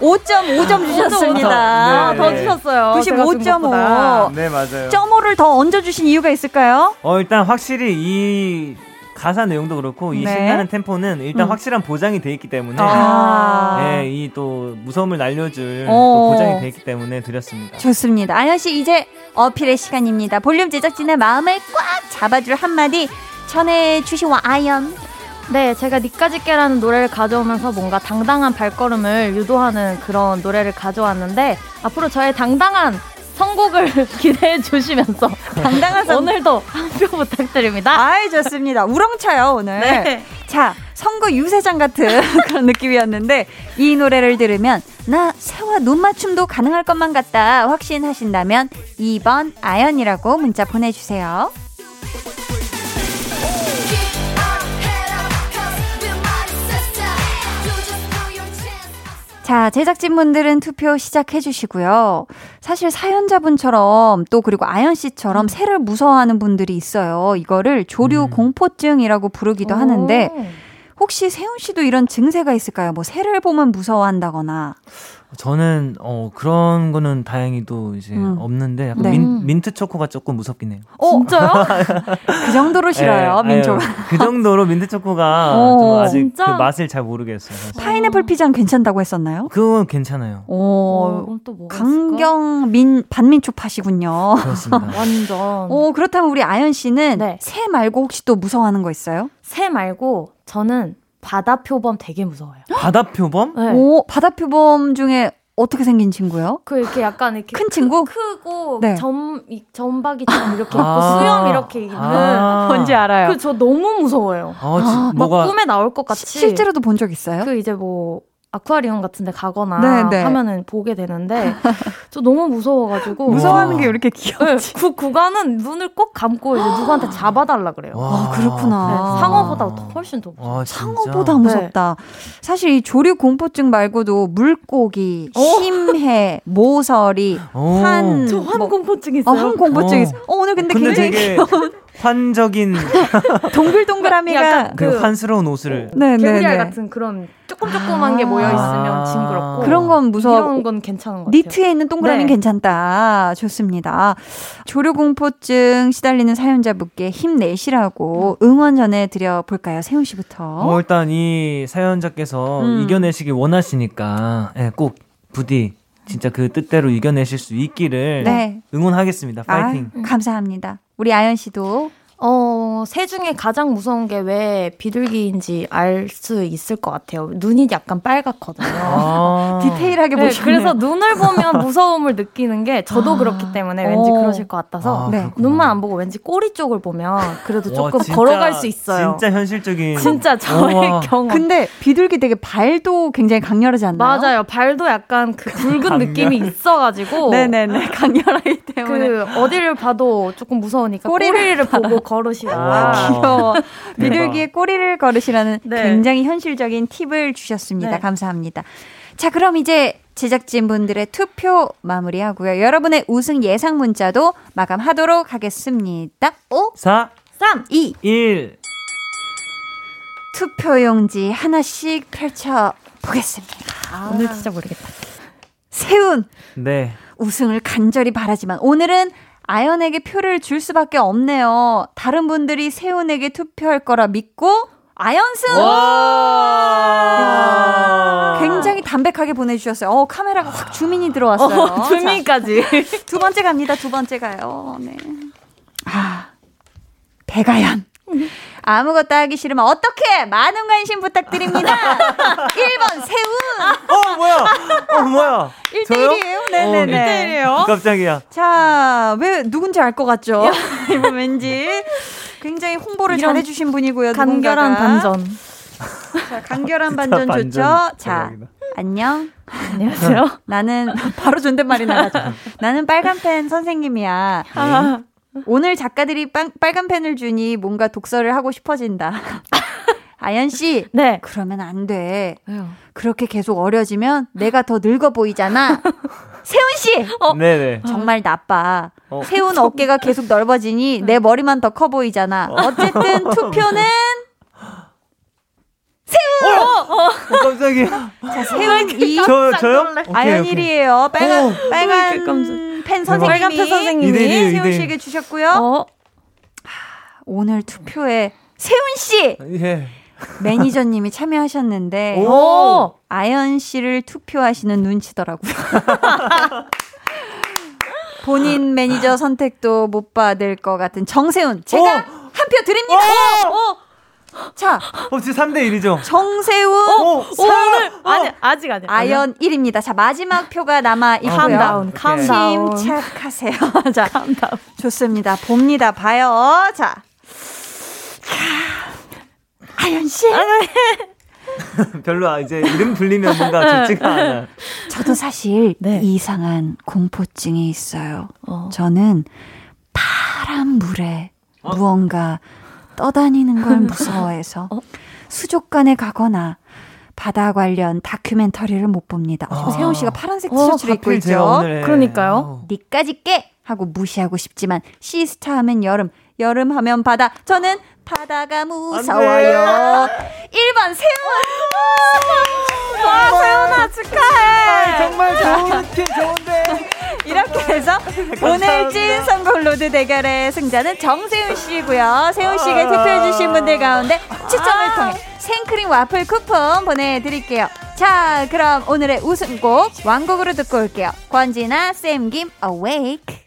5.5점 주셨습니다. 네, 더 네. 주셨어요. 95.5. 네, 맞아요. 점호를 더 얹어주신 이유가 있을까요? 어, 일단 확실히 이 가사 내용도 그렇고 이 네. 신나는 템포는 일단 음. 확실한 보장이 돼 있기 때문에 아. 네, 이 또 무서움을 날려줄 또 보장이 돼 있기 때문에 드렸습니다. 좋습니다. 아연 씨 이제 어필의 시간입니다. 볼륨 제작진의 마음을 꽉 잡아줄 한마디 전해 주시와 아연. 네, 제가 니까짓게라는 노래를 가져오면서 뭔가 당당한 발걸음을 유도하는 그런 노래를 가져왔는데 앞으로 저의 당당한 선곡을 기대해 주시면서 당당한 선... 오늘도 한 표 부탁드립니다. 아이 좋습니다. 우렁차요 오늘. 네. 자 선거 유세장 같은 그런 느낌이었는데 이 노래를 들으면 나 새와 눈 맞춤도 가능할 것만 같다 확신하신다면 2번 아연이라고 문자 보내주세요. 자, 제작진분들은 투표 시작해 주시고요. 사실 사연자분처럼 또 그리고 아연 씨처럼 새를 무서워하는 분들이 있어요. 이거를 조류 음. 공포증이라고 부르기도 하는데 혹시 세훈 씨도 이런 증세가 있을까요? 뭐 새를 보면 무서워한다거나. 저는 어 그런 거는 다행히도 이제 음. 없는데 약간 네. 민, 민트 초코가 조금 무섭긴 해요. 어, 진짜요? 그 정도로 싫어요, 네, 민초가. 그 정도로 민트 초코가 좀 아직 진짜? 그 맛을 잘 모르겠어요. 사실. 파인애플 피자는 괜찮다고 했었나요? 그건 괜찮아요. 오, 어, 또 강경 민 반민초 파시군요. 그렇습니다. 완전. 오, 그렇다면 우리 아연 씨는 네. 새 말고 혹시 또 무서워하는 거 있어요? 새 말고 저는 바다 표범 되게 무서워요. 바다 표범? 네. 오, 바다 표범 중에 어떻게 생긴 친구요? 그 이렇게 약간 이렇게 큰 친구? 크, 고 네. 점 점박이처럼 이렇게 있고 아~ 수염 이렇게 있는 아~ 뭔지 알아요. 그 저 너무 무서워요. 아, 막 뭐가... 꿈에 나올 것 같이. 실제로도 본 적 있어요? 그 이제 뭐 아쿠아리움 같은 데 가거나 네네. 네. 하면은 보게 되는데 저 너무 무서워가지고 무서워하는 게 이렇게 귀엽지 네, 그 구간은 눈을 꼭 감고 이제 누구한테 잡아달라 그래요 아 그렇구나 네, 상어보다 훨씬 더 와, 상어보다 무섭다 네. 사실 이 조류 공포증 말고도 물고기 어? 심해 모서리 환 저 환공포증 뭐, 있어요 어, 환 공포증 어. 있어 어, 오늘 근데, 근데 굉장히 되게 환적인 동글동글함이가 그, 그 환스러운 옷을 네, 네, 네. 같은 그런 조금 조그만 아~ 게 모여 있으면 징그럽고 그런 건 무서워. 이런 건 괜찮은 것 같아요. 니트에 있는 동그라미는 네. 괜찮다. 좋습니다. 조류 공포증 시달리는 사연자분께 힘내시라고 응원 전해 드려 볼까요? 세훈 씨부터. 어, 일단 이 사연자께서 음. 이겨내시길 원하시니까 네, 꼭 부디 진짜 그 뜻대로 이겨내실 수 있기를 네. 응원하겠습니다. 파이팅. 아, 감사합니다. 우리 아연 씨도 어, 새 중에 가장 무서운 게 왜 비둘기인지 알 수 있을 것 같아요. 눈이 약간 빨갛거든요. 아~ 디테일하게 보시면. 네, 그래서 눈을 보면 무서움을 느끼는 게 저도 아~ 그렇기 때문에 왠지 그러실 것 같아서 아, 네. 눈만 안 보고 왠지 꼬리 쪽을 보면 그래도 조금 와, 진짜, 걸어갈 수 있어요. 진짜 현실적인. 진짜 저의 경험. 근데 비둘기 되게 발도 굉장히 강렬하지 않나요? 맞아요. 발도 약간 그 붉은 느낌이 있어가지고. 네네네. 강렬하기 때문에. 그 어디를 봐도 조금 무서우니까 꼬리를, 꼬리를 보고 걸으시라. 아, 귀여워. 비둘기의 꼬리를 걸으시라는 네. 굉장히 현실적인 팁을 주셨습니다. 네. 감사합니다. 자, 그럼 이제 제작진분들의 투표 마무리하고요. 여러분의 우승 예상 문자도 마감하도록 하겠습니다. 5, 4, 3, 2, 1. 투표용지 하나씩 펼쳐 보겠습니다. 아, 오늘 진짜 모르겠다. 세운. 네. 우승을 간절히 바라지만 오늘은 아연에게 표를 줄 수밖에 없네요. 다른 분들이 세훈에게 투표할 거라 믿고 아연 승! 굉장히 담백하게 보내주셨어요. 어, 카메라가 확 주민이 들어왔어요. 어, 주민까지. 두 번째 갑니다. 두 번째 가요. 네. 아, 배가연. 아무것도 하기 싫으면 어떻게 많은 관심 부탁드립니다. 1번 세훈. 어 뭐야? 어 뭐야? 1대1이에요? 네네네. 어, 1대1이에요. 깜짝이야. 자, 왜 누군지 알 것 같죠? 이거 왠지 굉장히 홍보를 잘 해주신 분이고요. 간결한 누군가가. 반전. 자, 간결한 반전 좋죠. 자, 대박이다. 안녕. 안녕하세요. 나는 바로 존댓말이 나가죠. 나는 빨간 펜 선생님이야. 아. 오늘 작가들이 빵, 빨간 펜을 주니 뭔가 독서를 하고 싶어진다. 아연 씨, 네. 그러면 안 돼. 왜요? 그렇게 계속 어려지면 내가 더 늙어 보이잖아. 세훈 씨, 어, 네네. 정말 나빠. 어. 세훈 어깨가 계속 넓어지니 내 머리만 더 커 보이잖아. 어. 어쨌든 투표는 세훈! 어, 어. 어 깜짝이야. 자, 세훈 이 저, 저요? 아연일이에요. 빨간, 빨간 펜 선생님이. 빨간 펜 선생님이 세훈 씨에게 주셨고요. 어. 오늘 투표에 세훈 씨! 예. 매니저님이 참여하셨는데, 오! 아연 씨를 투표하시는 눈치더라고요. 본인 매니저 선택도 못 받을 것 같은 정세운. 제가 한 표 드립니다. 오! 오! 자. 어, 지금 3대 1이죠? 정세운. 어, 오, 오늘. 어. 아니, 아직 아직. 아연 1입니다. 자, 마지막 표가 남아 있고요. calm down, calm down. 침착하세요. 자, calm down. 좋습니다. 봅니다. 봐요. 자. 아연 씨. 아, 네. 별로 아, 이제 이름 불리면 뭔가 좋지가 않아. 저도 사실 네. 이상한 공포증이 있어요. 어. 저는 파란 물에 어? 무언가 떠다니는 걸 무서워해서 어? 수족관에 가거나 바다 관련 다큐멘터리를 못 봅니다. 어, 세훈 씨가 파란색 어, 티셔츠를 입고 있죠. 그러니까요. 니까지 깨 하고 무시하고 싶지만 시스타 하면 여름, 여름 하면 바다. 저는 바다가 무서워요. 1번 세훈. 와, 세훈아 축하해. 아, 정말 좋은 팀 좋은데. 이렇게 해서 오늘 찐 선곡 로드 대결의 승자는 정세훈 씨고요. 세훈 씨가 아. 투표해주신 분들 가운데 추첨을 통해 생크림 와플 쿠폰 보내드릴게요. 자, 그럼 오늘의 우승곡 완곡으로 듣고 올게요. 권진아 샘김 Awake.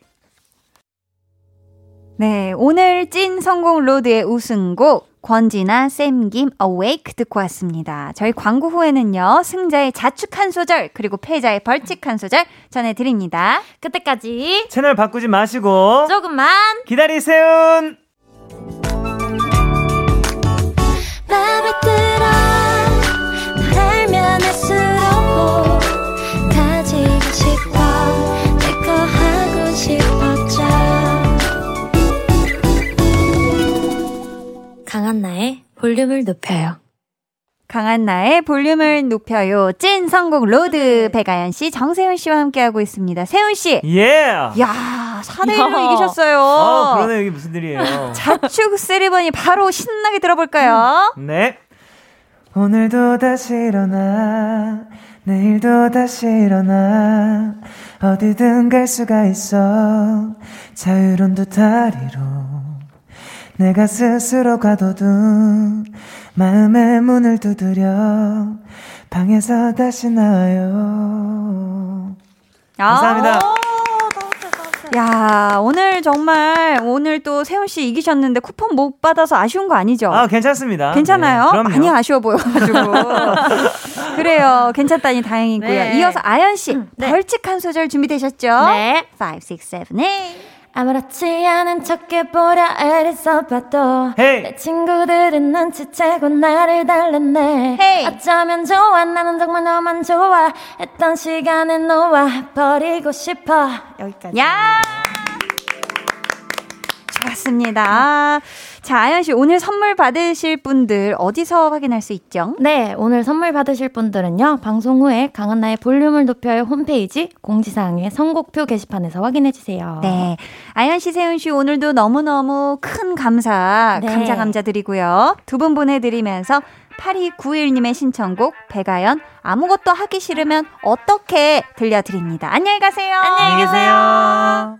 네, 오늘 찐 성공 로드의 우승곡 권지나 쌤김 Awake 듣고 왔습니다. 저희 광고 후에는요. 승자의 자축 한 소절 그리고 패자의 벌칙 한 소절 전해 드립니다. 그때까지 채널 바꾸지 마시고 조금만 기다리세요. 강한나의 볼륨을 높여요. 강한나의 볼륨을 높여요. 찐 선곡 로드 배가연 씨, 정세훈 씨와 함께하고 있습니다. 세훈 씨. 예. Yeah. 야, 4대 1로 이기셨어요. 어, 그러네 여기 무슨 일이에요. 자축 세리머니 바로 신나게 들어볼까요? 음, 네. 오늘도 다시 일어나 내일도 다시 일어나 어디든 갈 수가 있어 자유로운 두 다리로 내가 스스로 가둬둔 마음의 문을 두드려 방에서 다시 나와요. 감사합니다. 야, 오늘 정말 오늘 또 세훈 씨 이기셨는데 쿠폰 못 받아서 아쉬운 거 아니죠? 아, 괜찮습니다. 괜찮아요? 네, 많이 아쉬워 보여가지고. 그래요. 괜찮다니 다행이고요. 네. 이어서 아연 씨, 음, 네. 벌칙 한 소절 준비되셨죠? 네. 5, 6, 7, 8. 아무렇지 않은 척 해보려 애를 써봐도 hey. 내 친구들은 눈치채고 나를 달랬네. hey. 어쩌면 좋아? 나는 정말 너만 좋아. 했던 시간에 놓아 버리고 싶어. 여기까지. 야 좋았습니다 자, 아연 씨, 오늘 선물 받으실 분들 어디서 확인할 수 있죠? 네, 오늘 선물 받으실 분들은요, 방송 후에 강한나의 볼륨을 높여요 홈페이지 공지사항의 선곡표 게시판에서 확인해 주세요. 네. 아연 씨, 세훈 씨, 오늘도 너무너무 큰 감사, 네. 감자 감자 드리고요. 두 분 보내 드리면서 8291님의 신청곡 배가연 아무것도 하기 싫으면 어떻게 들려드립니다. 안녕히 가세요. 안녕히 계세요.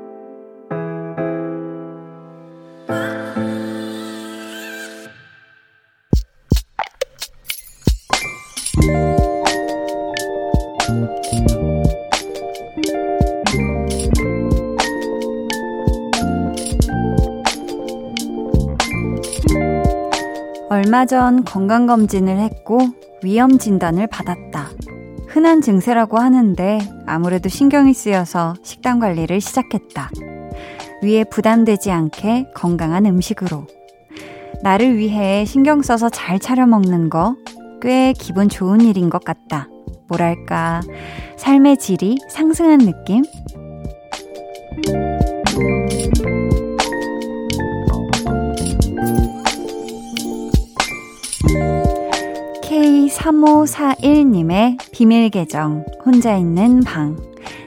얼마 전 건강검진을 했고 위험 진단을 받았다. 흔한 증세라고 하는데 아무래도 신경이 쓰여서 식단 관리를 시작했다. 위에 부담되지 않게 건강한 음식으로. 나를 위해 신경 써서 잘 차려 먹는 거 꽤 기분 좋은 일인 것 같다. 뭐랄까, 삶의 질이 상승한 느낌? K3541님의 비밀 계정, 혼자 있는 방.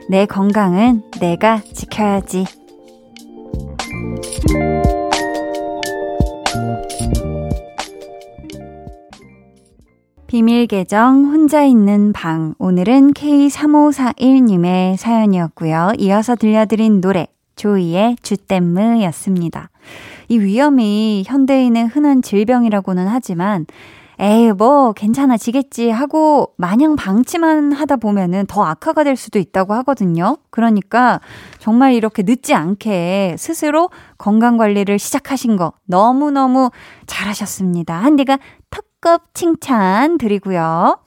내 건강은 내가 지켜야지. 비밀 계정 혼자 있는 방. 오늘은 K3541님의 사연이었고요. 이어서 들려드린 노래 조이의 주댐무였습니다. 이 위험이 현대인의 흔한 질병이라고는 하지만 에이, 뭐, 괜찮아지겠지 하고 마냥 방치만 하다 보면은 더 악화가 될 수도 있다고 하거든요. 그러니까 정말 이렇게 늦지 않게 스스로 건강 관리를 시작하신 거 너무너무 잘하셨습니다. 한디가 턱급 칭찬 드리고요.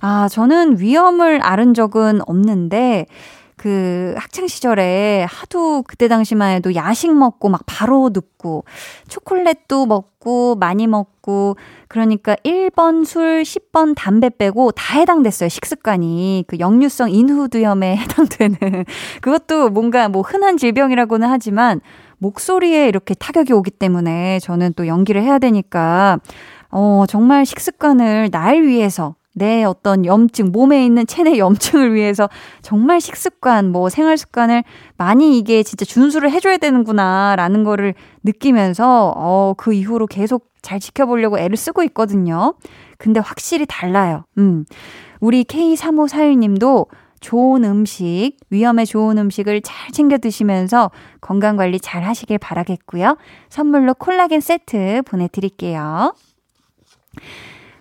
아, 저는 위험을 앓은 적은 없는데, 그 학창 시절에 하도 그때 당시만 해도 야식 먹고 막 바로 눕고 초콜릿도 먹고 많이 먹고 그러니까 1번 술, 10번 담배 빼고 다 해당됐어요. 식습관이. 그 역류성 인후두염에 해당되는 그것도 뭔가 뭐 흔한 질병이라고는 하지만 목소리에 이렇게 타격이 오기 때문에 저는 또 연기를 해야 되니까 어, 정말 식습관을 날 위해서 내 어떤 염증, 몸에 있는 체내 염증을 위해서 정말 식습관, 뭐 생활 습관을 많이 이게 진짜 준수를 해줘야 되는구나, 라는 거를 느끼면서, 어, 그 이후로 계속 잘 지켜보려고 애를 쓰고 있거든요. 근데 확실히 달라요. 음. 우리 K3541님도 좋은 음식, 위험에 좋은 음식을 잘 챙겨 드시면서 건강 관리 잘 하시길 바라겠고요. 선물로 콜라겐 세트 보내드릴게요.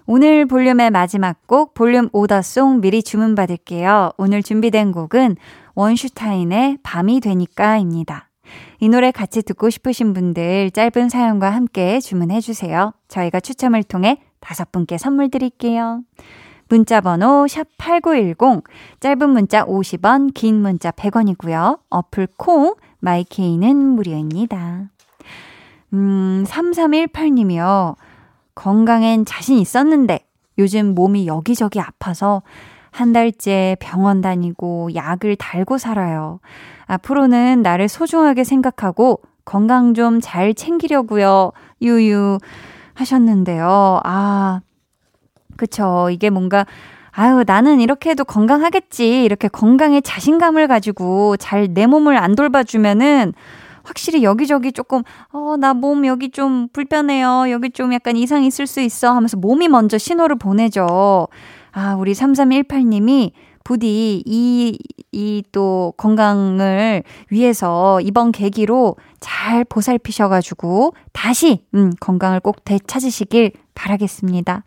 오늘 볼륨의 마지막 곡 볼륨 오더송 미리 주문받을게요. 오늘 준비된 곡은 원슈타인의 밤이 되니까입니다. 이 노래 같이 듣고 싶으신 분들 짧은 사연과 함께 주문해 주세요. 저희가 추첨을 통해 다섯 분께 선물 드릴게요. 문자 번호 샵8910 짧은 문자 50원 긴 문자 100원이고요. 어플 콩 마이케이는 무료입니다. 음 3318님이요. 건강엔 자신 있었는데 요즘 몸이 여기저기 아파서 한 달째 병원 다니고 약을 달고 살아요. 앞으로는 나를 소중하게 생각하고 건강 좀 잘 챙기려고요. 유유 하셨는데요. 아, 그쵸. 이게 뭔가 아유, 나는 이렇게 해도 건강하겠지. 이렇게 건강에 자신감을 가지고 잘 내 몸을 안 돌봐주면은 확실히 여기저기 조금, 어, 나 몸 여기 좀 불편해요. 여기 좀 약간 이상 있을 수 있어. 하면서 몸이 먼저 신호를 보내죠. 아, 우리 3318님이 부디 이, 이 또 건강을 위해서 이번 계기로 잘 보살피셔가지고 다시, 음, 건강을 꼭 되찾으시길 바라겠습니다.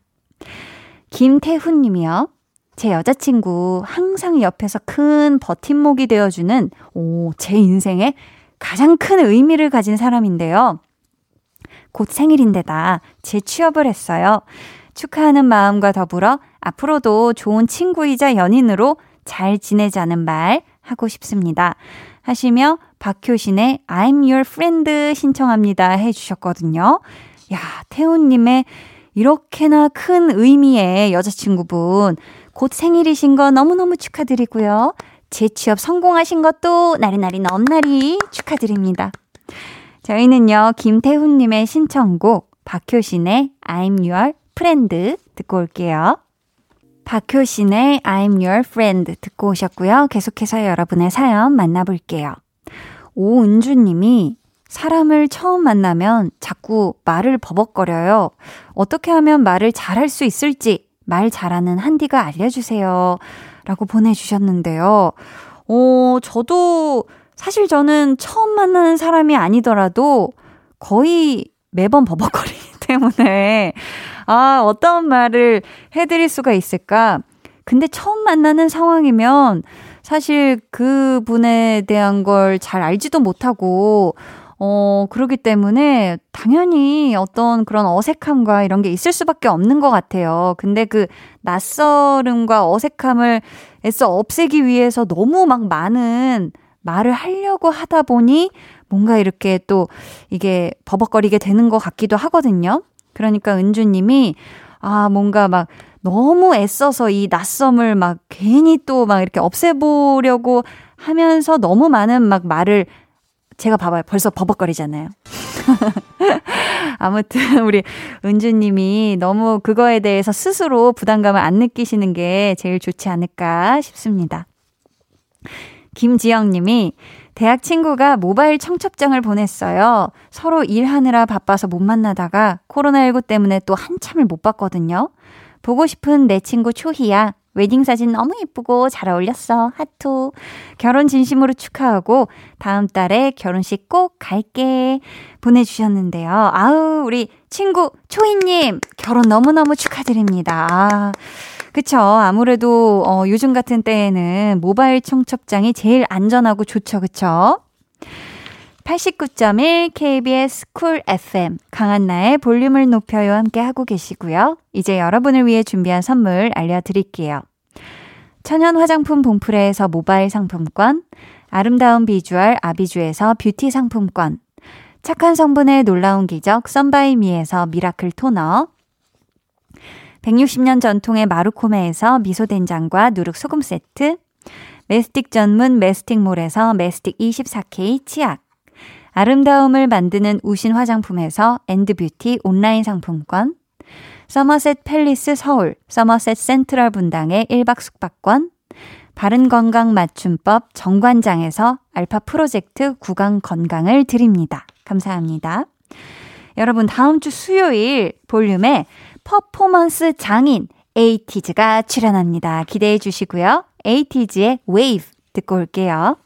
김태훈 님이요. 제 여자친구 항상 옆에서 큰 버팀목이 되어주는, 오, 제 인생의 가장 큰 의미를 가진 사람인데요. 곧 생일인데다 재취업을 했어요. 축하하는 마음과 더불어 앞으로도 좋은 친구이자 연인으로 잘 지내자는 말 하고 싶습니다. 하시며 박효신의 I'm your friend 신청합니다 해주셨거든요. 야, 태훈님의 이렇게나 큰 의미의 여자친구분 곧 생일이신 거 너무너무 축하드리고요. 재취업 성공하신 것도 나리나리 넘나리 축하드립니다. 저희는요, 김태훈님의 신청곡, 박효신의 I'm Your Friend 듣고 올게요. 박효신의 I'm Your Friend 듣고 오셨고요. 계속해서 여러분의 사연 만나볼게요. 오은주님이 사람을 처음 만나면 자꾸 말을 버벅거려요. 어떻게 하면 말을 잘할 수 있을지 말 잘하는 한디가 알려주세요. 라고 보내주셨는데요. 어, 저도 사실 저는 처음 만나는 사람이 아니더라도 거의 매번 버벅거리기 때문에 아, 어떤 말을 해드릴 수가 있을까? 근데 처음 만나는 상황이면 사실 그 분에 대한 걸 잘 알지도 못하고 어, 그러기 때문에 당연히 어떤 그런 어색함과 이런 게 있을 수밖에 없는 것 같아요. 근데 그 낯설음과 어색함을 애써 없애기 위해서 너무 막 많은 말을 하려고 하다 보니 뭔가 이렇게 또 이게 버벅거리게 되는 것 같기도 하거든요. 그러니까 은주님이 아, 뭔가 막 너무 애써서 이 낯섦을 막 괜히 또 막 이렇게 없애보려고 하면서 너무 많은 막 말을 제가 봐봐요. 벌써 버벅거리잖아요. 아무튼 우리 은주님이 너무 그거에 대해서 스스로 부담감을 안 느끼시는 게 제일 좋지 않을까 싶습니다. 김지영 님이 대학 친구가 모바일 청첩장을 보냈어요. 서로 일하느라 바빠서 못 만나다가 코로나19 때문에 또 한참을 못 봤거든요. 보고 싶은 내 친구 초희야. 웨딩 사진 너무 예쁘고 잘 어울렸어. 하투. 결혼 진심으로 축하하고 다음 달에 결혼식 꼭 갈게. 보내주셨는데요. 아우, 우리 친구 초희님 결혼 너무너무 축하드립니다. 아, 그쵸. 아무래도, 어, 요즘 같은 때에는 모바일 청첩장이 제일 안전하고 좋죠. 그쵸? 89.1 KBS 쿨 FM 강한나의 볼륨을 높여요 함께 하고 계시고요. 이제 여러분을 위해 준비한 선물 알려드릴게요. 천연 화장품 봉프레에서 모바일 상품권, 아름다운 비주얼 아비주에서 뷰티 상품권, 착한 성분의 놀라운 기적 썬바이미에서 미라클 토너, 160년 전통의 마루코메에서 미소된장과 누룩소금 세트, 메스틱 전문 메스틱몰에서 메스틱 24K 치약, 아름다움을 만드는 우신 화장품에서 엔드뷰티 온라인 상품권, 서머셋 팰리스 서울, 서머셋 센트럴 분당의 1박 숙박권, 바른건강 맞춤법 정관장에서 알파 프로젝트 구강 건강을 드립니다. 감사합니다. 여러분, 다음 주 수요일 볼륨에 퍼포먼스 장인 에이티즈가 출연합니다. 기대해 주시고요. 에이티즈의 웨이브 듣고 올게요.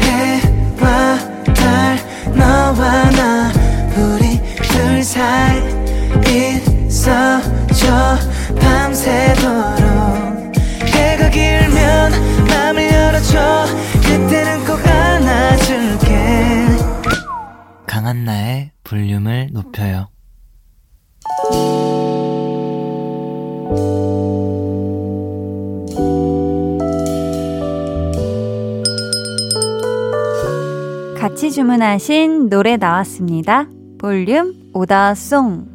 해와 달, 너와 나, 우리 둘 사이 있어줘, 밤새도록. 해가 길면 맘을 열어줘, 그때는 꼭 안아줄게. 강한나의 볼륨을 높여요. 같이 주문하신 노래 나왔습니다. 볼륨 오더송.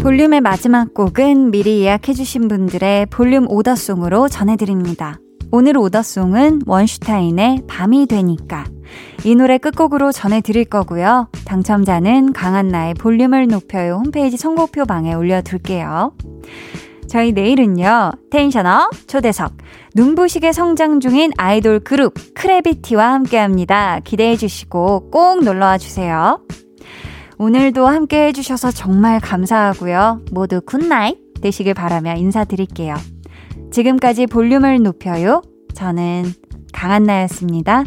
볼륨의 마지막 곡은 미리 예약해주신 분들의 볼륨 오더송으로 전해드립니다. 오늘 오더송은 원슈타인의 밤이 되니까. 이 노래 끝곡으로 전해드릴 거고요. 당첨자는 강한나의 볼륨을 높여요 홈페이지 선곡표 방에 올려둘게요. 저희 내일은요, 텐션업 초대석, 눈부시게 성장 중인 아이돌 그룹 크래비티와 함께 합니다. 기대해 주시고 꼭 놀러와 주세요. 오늘도 함께 해주셔서 정말 감사하고요. 모두 good night 되시길 바라며 인사드릴게요. 지금까지 볼륨을 높여요. 저는 강한나였습니다.